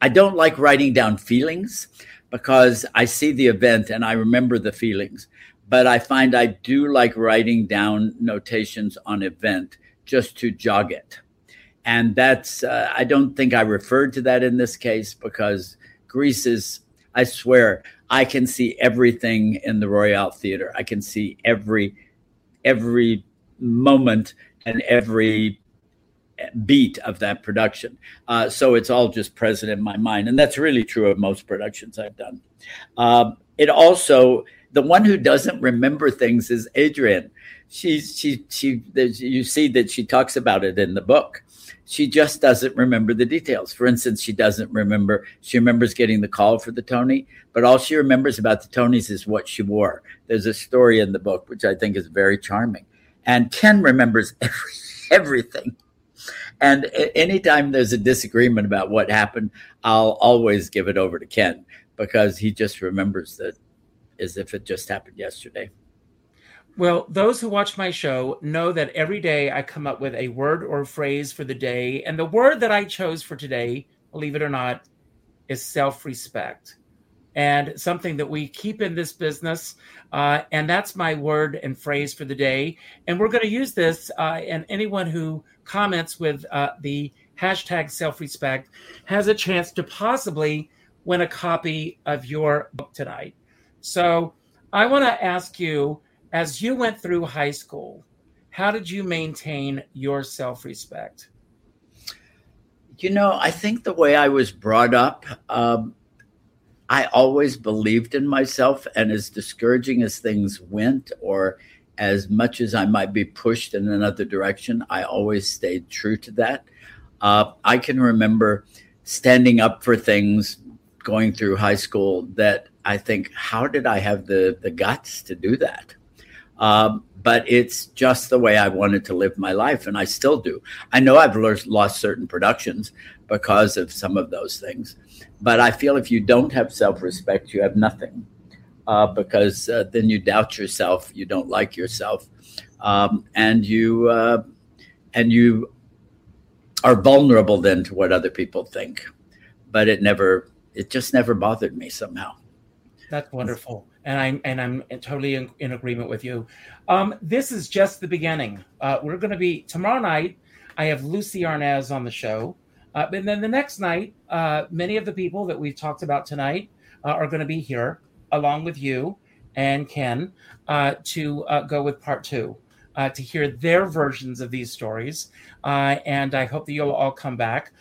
I don't like writing down feelings because I see the event and I remember the feelings. But I find I do like writing down notations on event just to jog it. And that's, uh, I don't think I referred to that in this case because Grease is, I swear, I can see everything in the Royale Theater. I can see every every moment and every beat of that production. Uh, so it's all just present in my mind, and that's really true of most productions I've done. Um, it also the one who doesn't remember things is Adrienne. She's she she. You see that she talks about it in the book she just doesn't remember the details. For instance, she doesn't remember, she remembers getting the call for the Tony, but all she remembers about the Tonys is what she wore. There's a story in the book, which I think is very charming. And Ken remembers every, everything. And anytime there's a disagreement about what happened, I'll always give it over to Ken because he just remembers that as if it just happened yesterday. Well, those who watch my show know that every day I come up with a word or phrase for the day. And the word that I chose for today, believe it or not, is self respect. And something that we keep in this business. Uh, and that's my word and phrase for the day. And we're going to use this. Uh, and anyone who comments with uh, the hashtag self respect has a chance to possibly win a copy of your book tonight. So I want to ask you as you went through high school, how did you maintain your self respect? You know, I think the way I was brought up, um, I always believed in myself. And as discouraging as things went, or as much as I might be pushed in another direction, I always stayed true to that. Uh, I can remember standing up for things going through high school that I think, how did I have the, the guts to do that? Um, but it's just the way I wanted to live my life, and I still do. I know I've lost certain productions because of some of those things, but I feel if you don't have self respect, you have nothing uh, because uh, then you doubt yourself, you don't like yourself, um, and you uh, and you are vulnerable then to what other people think. But it never, it just never bothered me somehow. That's wonderful and I'm and I'm totally in, in agreement with you. Um, this is just the beginning. Uh, we're going to be tomorrow night. I have Lucie Arnaz on the show, uh, and then the next night, uh, many of the people that we've talked about tonight uh, are going to be here along with you and Ken uh, to uh, go with part two. to hear their versions of these stories. and I hope that you'll all come back.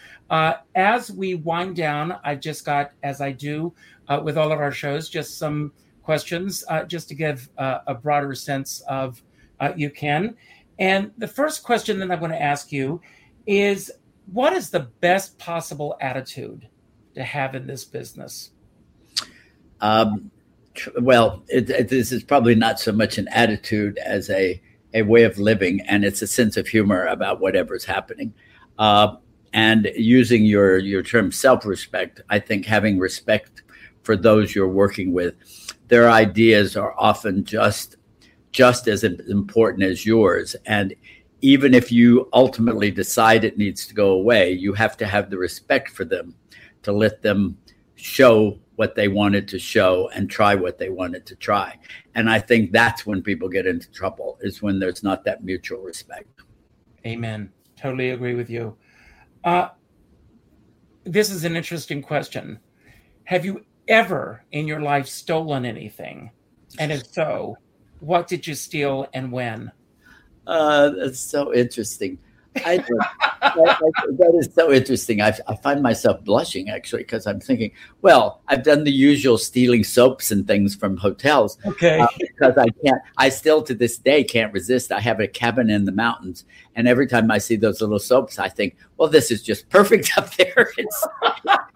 as we wind down, I've just got, as I do with all of our shows, just some questions uh, just to give uh, a broader sense of uh, you can. And the first question that I'm going to ask you is what is the best possible attitude to have in this business? Um, well, it, it, this is probably not so much an attitude as a, a way of living, and it's a sense of humor about whatever's happening. Uh, and using your, your term self respect, I think having respect for those you're working with. Their ideas are often just just as important as yours. And even if you ultimately decide it needs to go away you have to have the respect for them to let them show what they wanted to show and try what they wanted to try. And i think that's when people get into trouble is when there's not that mutual respect. Amen. Totally agree with you. Uh, this is an interesting question. Have you ever in your life stolen anything? And if so, what did you steal and when? Uh, that's so interesting. I that, is so interesting. I, I find myself blushing actually because I'm thinking, well, I've done the usual stealing soaps and things from hotels. Okay. Uh, because I can't, I still to this day can't resist. I have a cabin in the mountains, and every time I see those little soaps, I think, well, this is just perfect up there. It's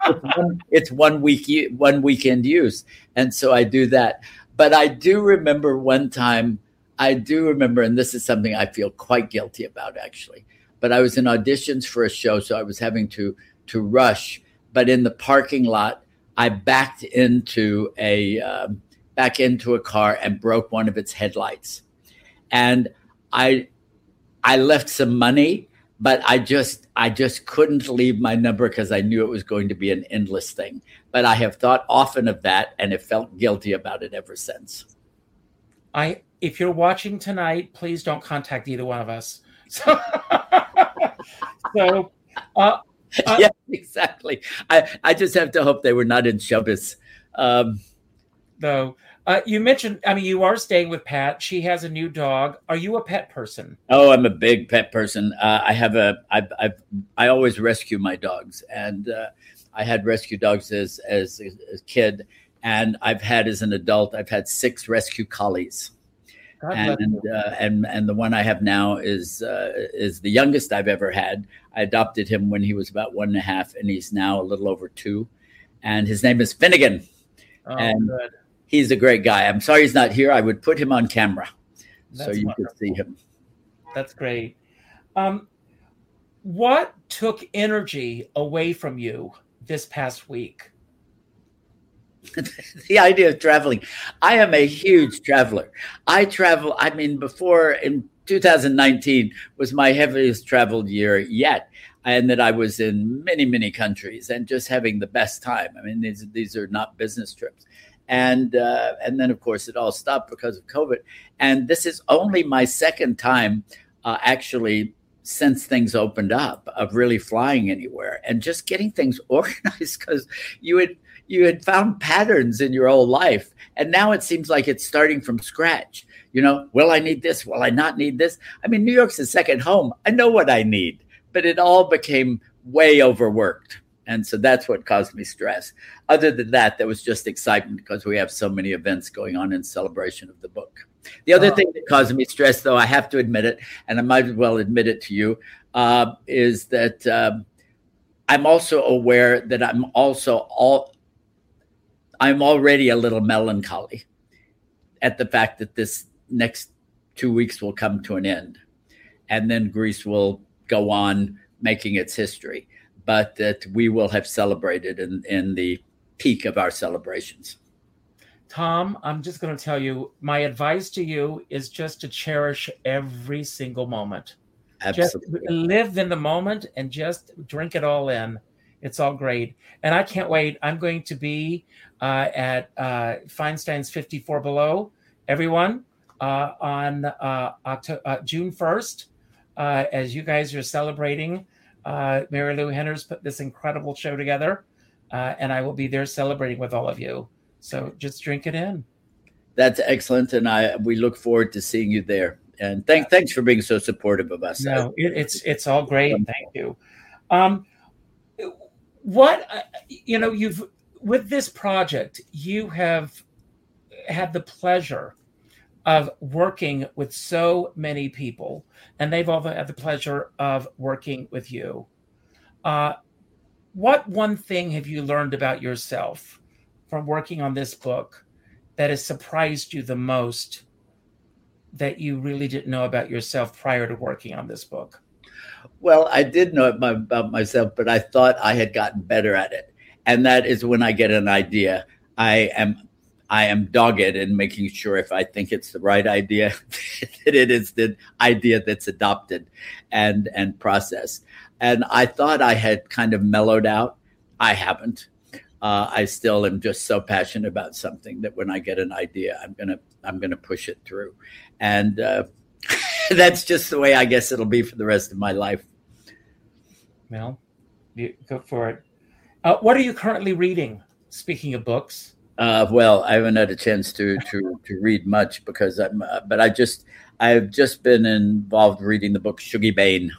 it's one, it's one week one weekend use, and so I do that. But I do remember one time. I do remember, and this is something I feel quite guilty about actually. But I was in auditions for a show, so I was having to to rush. But in the parking lot, I backed into a um, back into a car and broke one of its headlights, and I I left some money, but I just I just couldn't leave my number because I knew it was going to be an endless thing. But I have thought often of that and have felt guilty about it ever since. I if you're watching tonight, please don't contact either one of us. So, so uh, Uh, yeah, exactly. I, I just have to hope they were not in Shabbos. Um, though uh, you mentioned, I mean, you are staying with Pat. She has a new dog. Are you a pet person? oh, I'm a big pet person. Uh, I have a I I I always rescue my dogs, and uh, I had rescue dogs as as a as a kid, and I've had as an adult. I've had six rescue collies. And uh, and and the one I have now is uh, is the youngest I've ever had. I adopted him when he was about one and a half, and he's now a little over two. And his name is Finnegan. Oh, and- good. He's a great guy. I'm sorry he's not here. I would put him on camera so you wonderful. could see him. That's great. Um, what took energy away from you this past week? the idea of traveling. I am a huge traveler. I travel, I mean, before in 2019 was my heaviest traveled year yet. And that I was in many, many countries and just having the best time. I mean, these these are not business trips. And uh, and then of course it all stopped because of COVID. And this is only my second time uh, actually since things opened up of really flying anywhere and just getting things organized because you had you had found patterns in your whole life and now it seems like it's starting from scratch. You know will i need this? Will i not need this? I mean new york's a second home. I know what i need but it all became way overworked. And so that's what caused me stress. Other than that there was just excitement because we have so many events going on in celebration of the book. The other Wow. thing that caused me stress though i have to admit it and i might as well admit it to you uh, is that um, i'm also aware that i'm also all I'm already a little melancholy at the fact that this next two weeks will come to an end. And then Grease will go on making its history, but that we will have celebrated in, in the peak of our celebrations. Tom, I'm just going to tell you my advice to you is just to cherish every single moment. Just Absolutely. live in the moment and just drink it all in. It's all great. And I can't wait. I'm going to be uh, at uh, Feinstein's 54 Below, everyone, uh, on uh, Octo- uh, June 1st, uh, as you guys are celebrating. Uh, Marilu Henner's put this incredible show together, uh, and I will be there celebrating with all of you. So just drink it in. That's excellent. And I we look forward to seeing you there. And thank, thanks for being so supportive of us. No, it, it's it's all great. Thank you. Um, what uh, you know, you've with this project, you have had the pleasure of working with so many people, and they've all had the pleasure of working with you. Uh, what one thing have you learned about yourself from working on this book that has surprised you the most that you really didn't know about yourself prior to working on this book? Well, I did know about myself, but I thought I had gotten better at it. And that is when I get an idea, I am I am dogged in making sure if I think it's the right idea, that it is the idea that's adopted and and processed. And I thought I had kind of mellowed out. I haven't. Uh, I still am just so passionate about something that when I get an idea, I'm gonna I'm gonna push it through, and uh, that's just the way I guess it'll be for the rest of my life. Well, you go for it. Uh, what are you currently reading? Speaking of books, Uh, well, I haven't had a chance to to to read much because I'm, uh, but I just I've just been involved reading the book Shuggie Bain,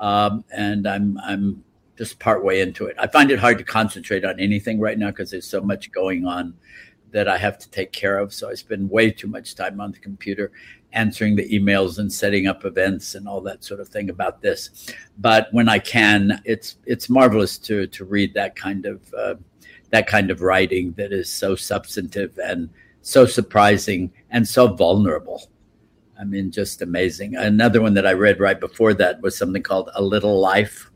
um, and I'm I'm just partway into it. I find it hard to concentrate on anything right now because there's so much going on that I have to take care of. So I spend way too much time on the computer answering the emails and setting up events and all that sort of thing about this. But when I can, it's it's marvelous to to read that kind of uh, that kind of writing that is so substantive and so surprising and so vulnerable. I mean, just amazing. Another one that I read right before that was something called A Little Life,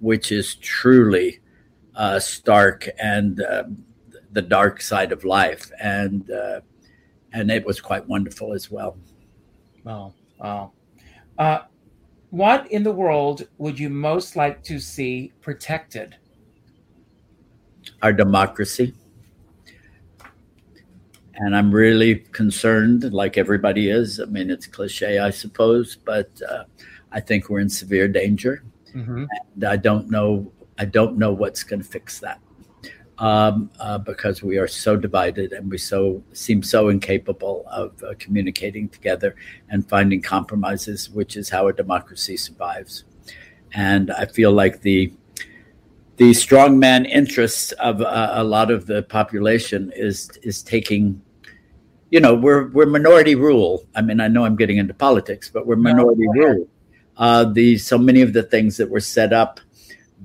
which is truly uh, stark and uh, the dark side of life, and uh, and it was quite wonderful as well. Wow, wow. Uh, what in the world would you most like to see protected? Our democracy. And I'm really concerned, like everybody is. I mean, it's cliche, I suppose, but uh, I think we're in severe danger. Mm-hmm. And I don't know. I don't know what's going to fix that um, uh, because we are so divided and we so seem so incapable of uh, communicating together and finding compromises, which is how a democracy survives. And I feel like the the strongman interests of uh, a lot of the population is is taking. You know, we're we're minority rule. I mean, I know I'm getting into politics, but we're minority No, rule. Uh, the so many of the things that were set up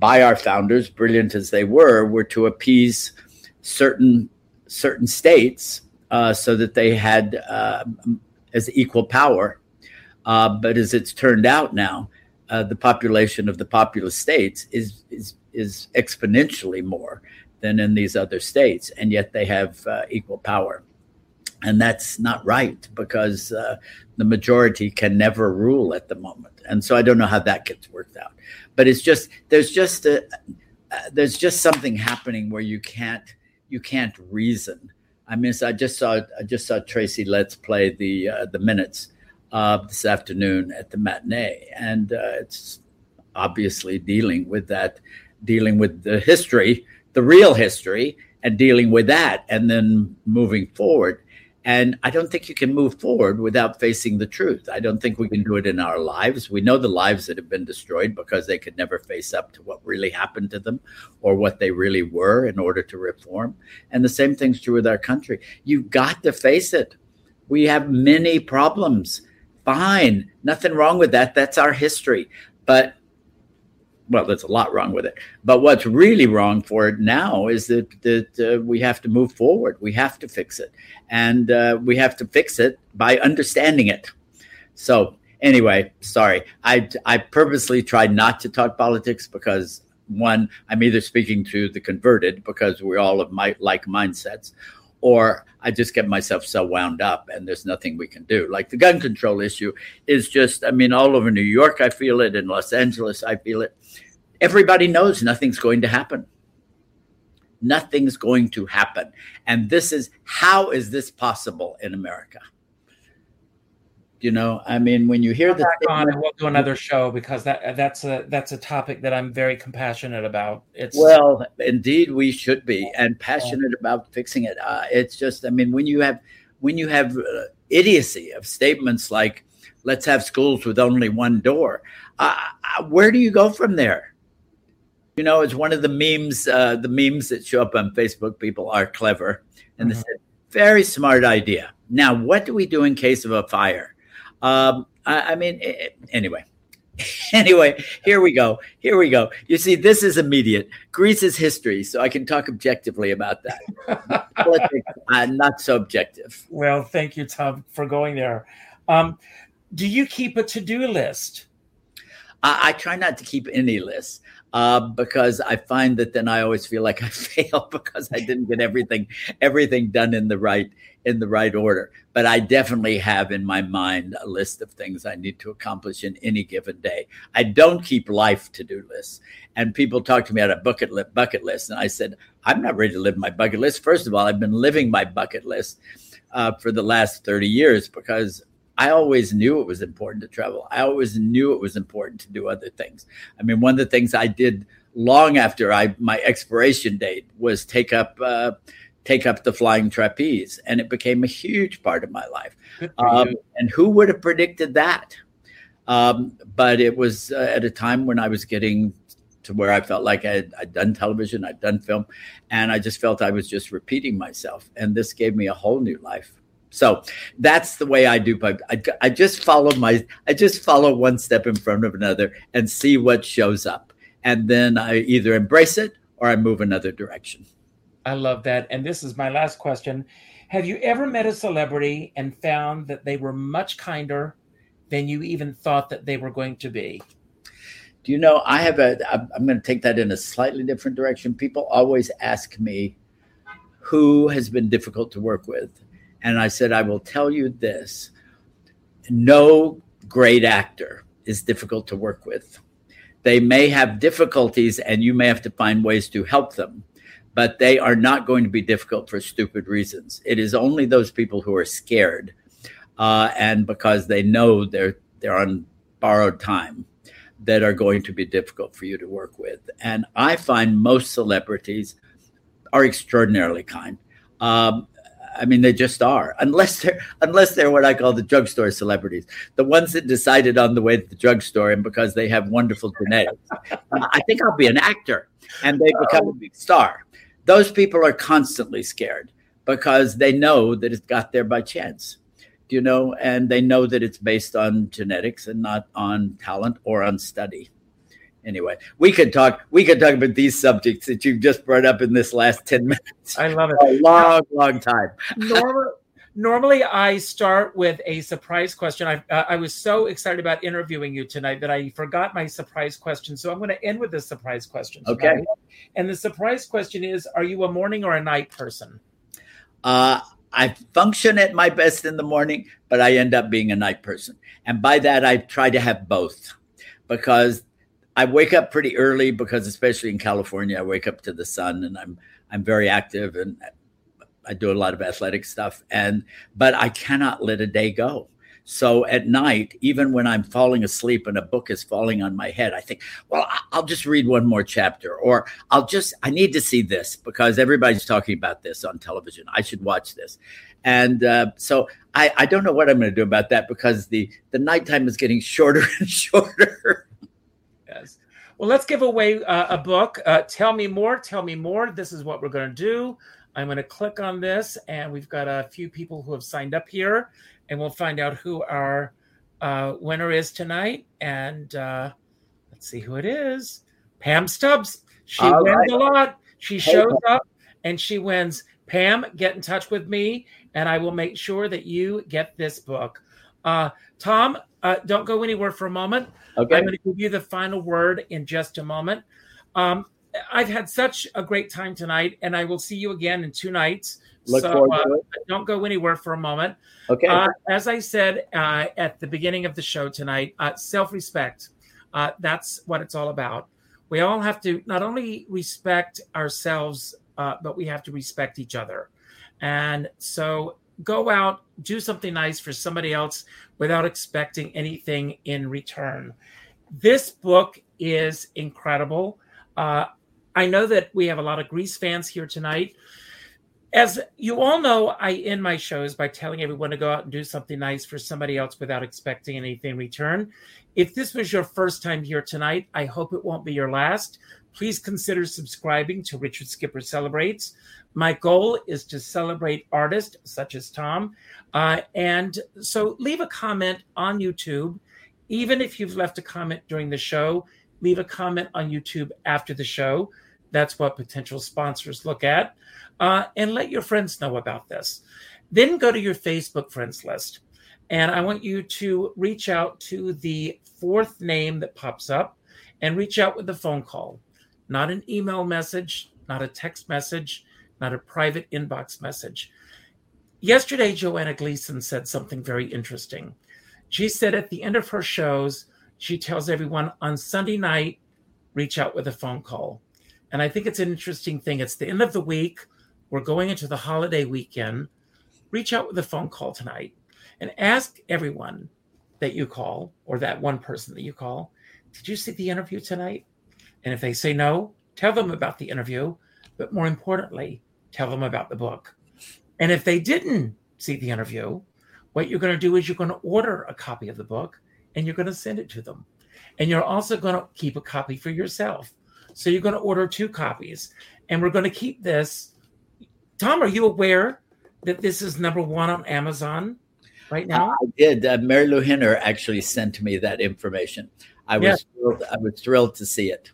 by our founders, brilliant as they were, were to appease certain certain states uh, so that they had uh, as equal power. Uh, but as it's turned out now, uh, the population of the populous states is is is exponentially more than in these other states, and yet they have uh, equal power. And that's not right because uh, the majority can never rule at the moment. And so I don't know how that gets worked out but it's just there's just a uh, there's just something happening where you can't you can't reason. I mean, I just saw I just saw Tracy Letts play the uh, the minutes this afternoon at the matinee, and uh, it's obviously dealing with that, dealing with the history, the real history, and dealing with that, and then moving forward. And I don't think you can move forward without facing the truth. I don't think we can do it in our lives. We know the lives that have been destroyed because they could never face up to what really happened to them or what they really were in order to reform. And the same thing's true with our country. You've got to face it. We have many problems. Fine. Nothing wrong with that. That's our history. But well, there's a lot wrong with it. But what's really wrong for it now is that that uh, we have to move forward. We have to fix it, and uh, we have to fix it by understanding it. So anyway, sorry, I I purposely tried not to talk politics because one, I'm either speaking to the converted because we all have my, like mindsets, or I just get myself so wound up and there's nothing we can do. Like the gun control issue is just, I mean, all over New York, I feel it. In Los Angeles, I feel it. Everybody knows nothing's going to happen. Nothing's going to happen. And this is how is this possible in America? You know, I mean, when you hear the back on and we'll do another show because that that's a that's a topic that I'm very compassionate about. It's Well, indeed, we should be, and passionate about fixing it. Uh, it's just, I mean, when you have when you have uh, idiocy of statements like "Let's have schools with only one door," uh, uh, where do you go from there? You know, it's one of the memes. Uh, the memes that show up on Facebook. People are clever, and they Mhm. said, "Very smart idea." Now, what do we do in case of a fire? Um, I, I mean, eh, anyway. anyway, here we go. Here we go. You see, this is immediate. Grease is history, so I can talk objectively about that. Politics, uh, not so objective. well, thank you, Tom, for going there. Um, do you keep a to-do list? I, I try not to keep any lists uh, because I find that then I always feel like I fail because I didn't get everything everything done in the right in the right order. But I definitely have in my mind a list of things I need to accomplish in any given day. I don't keep life to do lists. And people talk to me about a bucket list, bucket list, and I said I'm not ready to live my bucket list. First of all, I've been living my bucket list uh, for the last thirty years because I always knew it was important to travel. I always knew it was important to do other things. I mean, one of the things I did long after I my expiration date was take up uh, take up the flying trapeze, and it became a huge part of my life. Um, and who would have predicted that? Um, but it was uh, at a time when I was getting to where I felt like I had, I'd done television, I'd done film, and I just felt I was just repeating myself. And this gave me a whole new life. So that's the way I do. I, I just follow my, I just follow one step in front of another and see what shows up. And then I either embrace it or I move another direction. I love that. And this is my last question. Have you ever met a celebrity and found that they were much kinder than you even thought that they were going to be? Do you know, I have a, I'm going to take that in a slightly different direction. People always ask me who has been difficult to work with. And I said, I will tell you this no great actor is difficult to work with. They may have difficulties and you may have to find ways to help them, but they are not going to be difficult for stupid reasons. It is only those people who are scared uh, and because they know they're they're on borrowed time that are going to be difficult for you to work with. And I find most celebrities are extraordinarily kind. Um, I mean, they just are, unless they're unless they're what I call the drugstore celebrities, the ones that decided on the way to the drugstore and because they have wonderful genetics. I think I'll be an actor, and they become a big star. Those people are constantly scared because they know that it got there by chance, you know, and they know that it's based on genetics and not on talent or on study anyway, we could talk. We could talk about these subjects that you've just brought up in this last ten minutes. I love it. A long, long time. normally, normally, I start with a surprise question. I uh, I was so excited about interviewing you tonight that I forgot my surprise question. So I'm going to end with a surprise question. Tonight. Okay. And the surprise question is: Are you a morning or a night person? Uh, I function at my best in the morning, but I end up being a night person. And by that, I try to have both because I wake up pretty early because, especially in California, I wake up to the sun, and I'm I'm very active and I do a lot of athletic stuff. And but I cannot let a day go. So at night, even when I'm falling asleep and a book is falling on my head, I think, well, I'll just read one more chapter, or I'll just I need to see this because everybody's talking about this on television. I should watch this. And uh, so I, I don't know what I'm going to do about that because the the nighttime is getting shorter and shorter. Well, let's give away uh, a book. Uh, tell me more. Tell me more. This is what we're going to do. I'm going to click on this, and we've got a few people who have signed up here, and we'll find out who our uh, winner is tonight. And uh, let's see who it is. Pam Stubbs. She All wins right. a lot. She shows up and she wins. Pam, get in touch with me, and I will make sure that you get this book. Uh, Tom, uh, don't go anywhere for a moment. Okay. I'm going to give you the final word in just a moment. Um, I've had such a great time tonight, and I will see you again in two nights. Look so uh, don't go anywhere for a moment. Okay. Uh, as I said uh, at the beginning of the show tonight, uh, self respect. Uh, that's what it's all about. We all have to not only respect ourselves, uh, but we have to respect each other. And so go out, do something nice for somebody else without expecting anything in return. This book is incredible. Uh, I know that we have a lot of Grease fans here tonight. As you all know, I end my shows by telling everyone to go out and do something nice for somebody else without expecting anything in return. If this was your first time here tonight, I hope it won't be your last. Please consider subscribing to Richard Skipper Celebrates. My goal is to celebrate artists such as Tom. Uh, and so leave a comment on YouTube. Even if you've left a comment during the show, leave a comment on YouTube after the show. That's what potential sponsors look at. Uh, and let your friends know about this. Then go to your Facebook friends list. And I want you to reach out to the fourth name that pops up and reach out with a phone call, not an email message, not a text message not a private inbox message. Yesterday, Joanna Gleason said something very interesting. She said at the end of her shows, she tells everyone on Sunday night, reach out with a phone call. And I think it's an interesting thing. It's the end of the week. We're going into the holiday weekend. Reach out with a phone call tonight and ask everyone that you call or that one person that you call, did you see the interview tonight? And if they say no, tell them about the interview. But more importantly, tell them about the book. And if they didn't see the interview, what you're going to do is you're going to order a copy of the book and you're going to send it to them. And you're also going to keep a copy for yourself. So you're going to order two copies. And we're going to keep this. Tom, are you aware that this is number one on Amazon right now? I did. Uh, Marilu Henner actually sent me that information. I was Yeah. thrilled, I was thrilled to see it.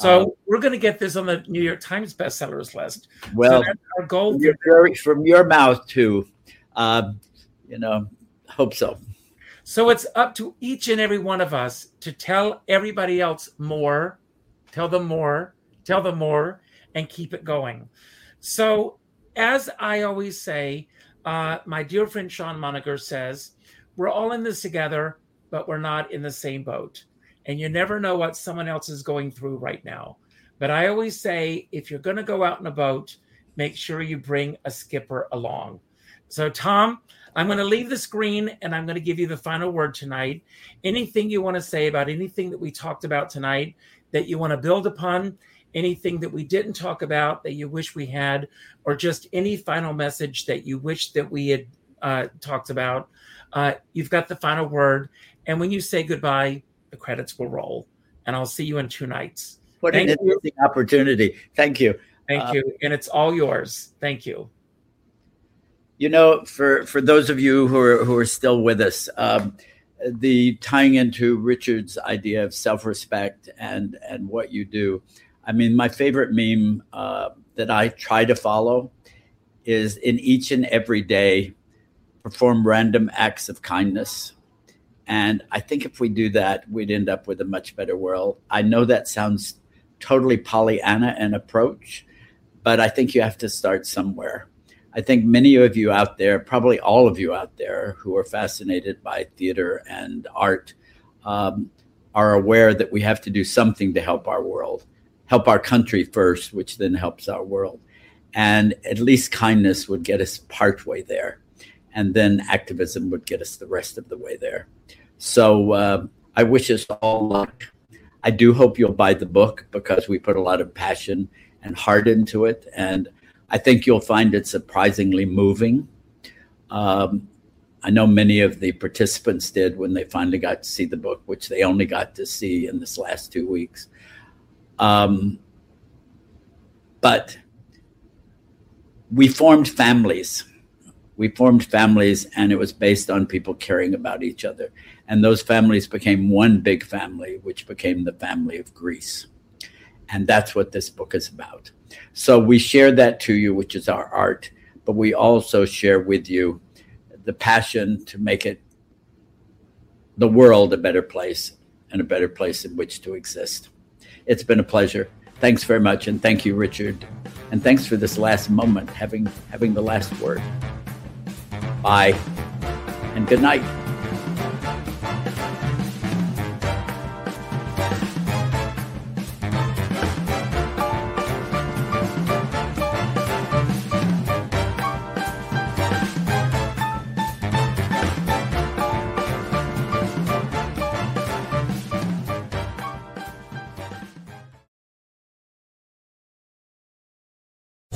So Uh, we're going to get this on the New York Times bestsellers list. well, so our goal. from your, from your mouth to, Um, you know, hope so. So it's up to each and every one of us to tell everybody else more, tell them more, tell them more, and keep it going. So, as I always say, uh, my dear friend Sean Moniker says, we're all in this together, but we're not in the same boat. And you never know what someone else is going through right now. But I always say, if you're going to go out in a boat, make sure you bring a skipper along. So, Tom, I'm going to leave the screen and I'm going to give you the final word tonight. Anything you want to say about anything that we talked about tonight that you want to build upon, anything that we didn't talk about that you wish we had, or just any final message that you wish that we had uh, talked about, uh, you've got the final word. And when you say goodbye, the credits will roll. And I'll see you in two nights. What an Thank you. interesting opportunity. Thank you. Thank Uh, you. And it's all yours. Thank you. You know, for for those of you who are who are still with us, um, the tying into Richard's idea of self respect and and what you do. I mean, my favorite meme uh, that I try to follow is in each and every day, perform random acts of kindness. And I think if we do that, we'd end up with a much better world. I know that sounds totally Pollyanna an approach, but I think you have to start somewhere. I think many of you out there, probably all of you out there who are fascinated by theater and art, um, are aware that we have to do something to help our world, help our country first, which then helps our world. And at least kindness would get us partway there. And then activism would get us the rest of the way there. So uh, I wish us all luck. I do hope you'll buy the book because we put a lot of passion and heart into it. And I think you'll find it surprisingly moving. Um, I know many of the participants did when they finally got to see the book, which they only got to see in this last two weeks. Um, but we formed families. We formed families, and it was based on people caring about each other. And those families became one big family, which became the family of Grease. And that's what this book is about. So we share that to you, which is our art, but we also share with you the passion to make it the world a better place and a better place in which to exist. It's been a pleasure. Thanks very much, and thank you, Richard, and thanks for this last moment, having having the last word. Bye, and good night.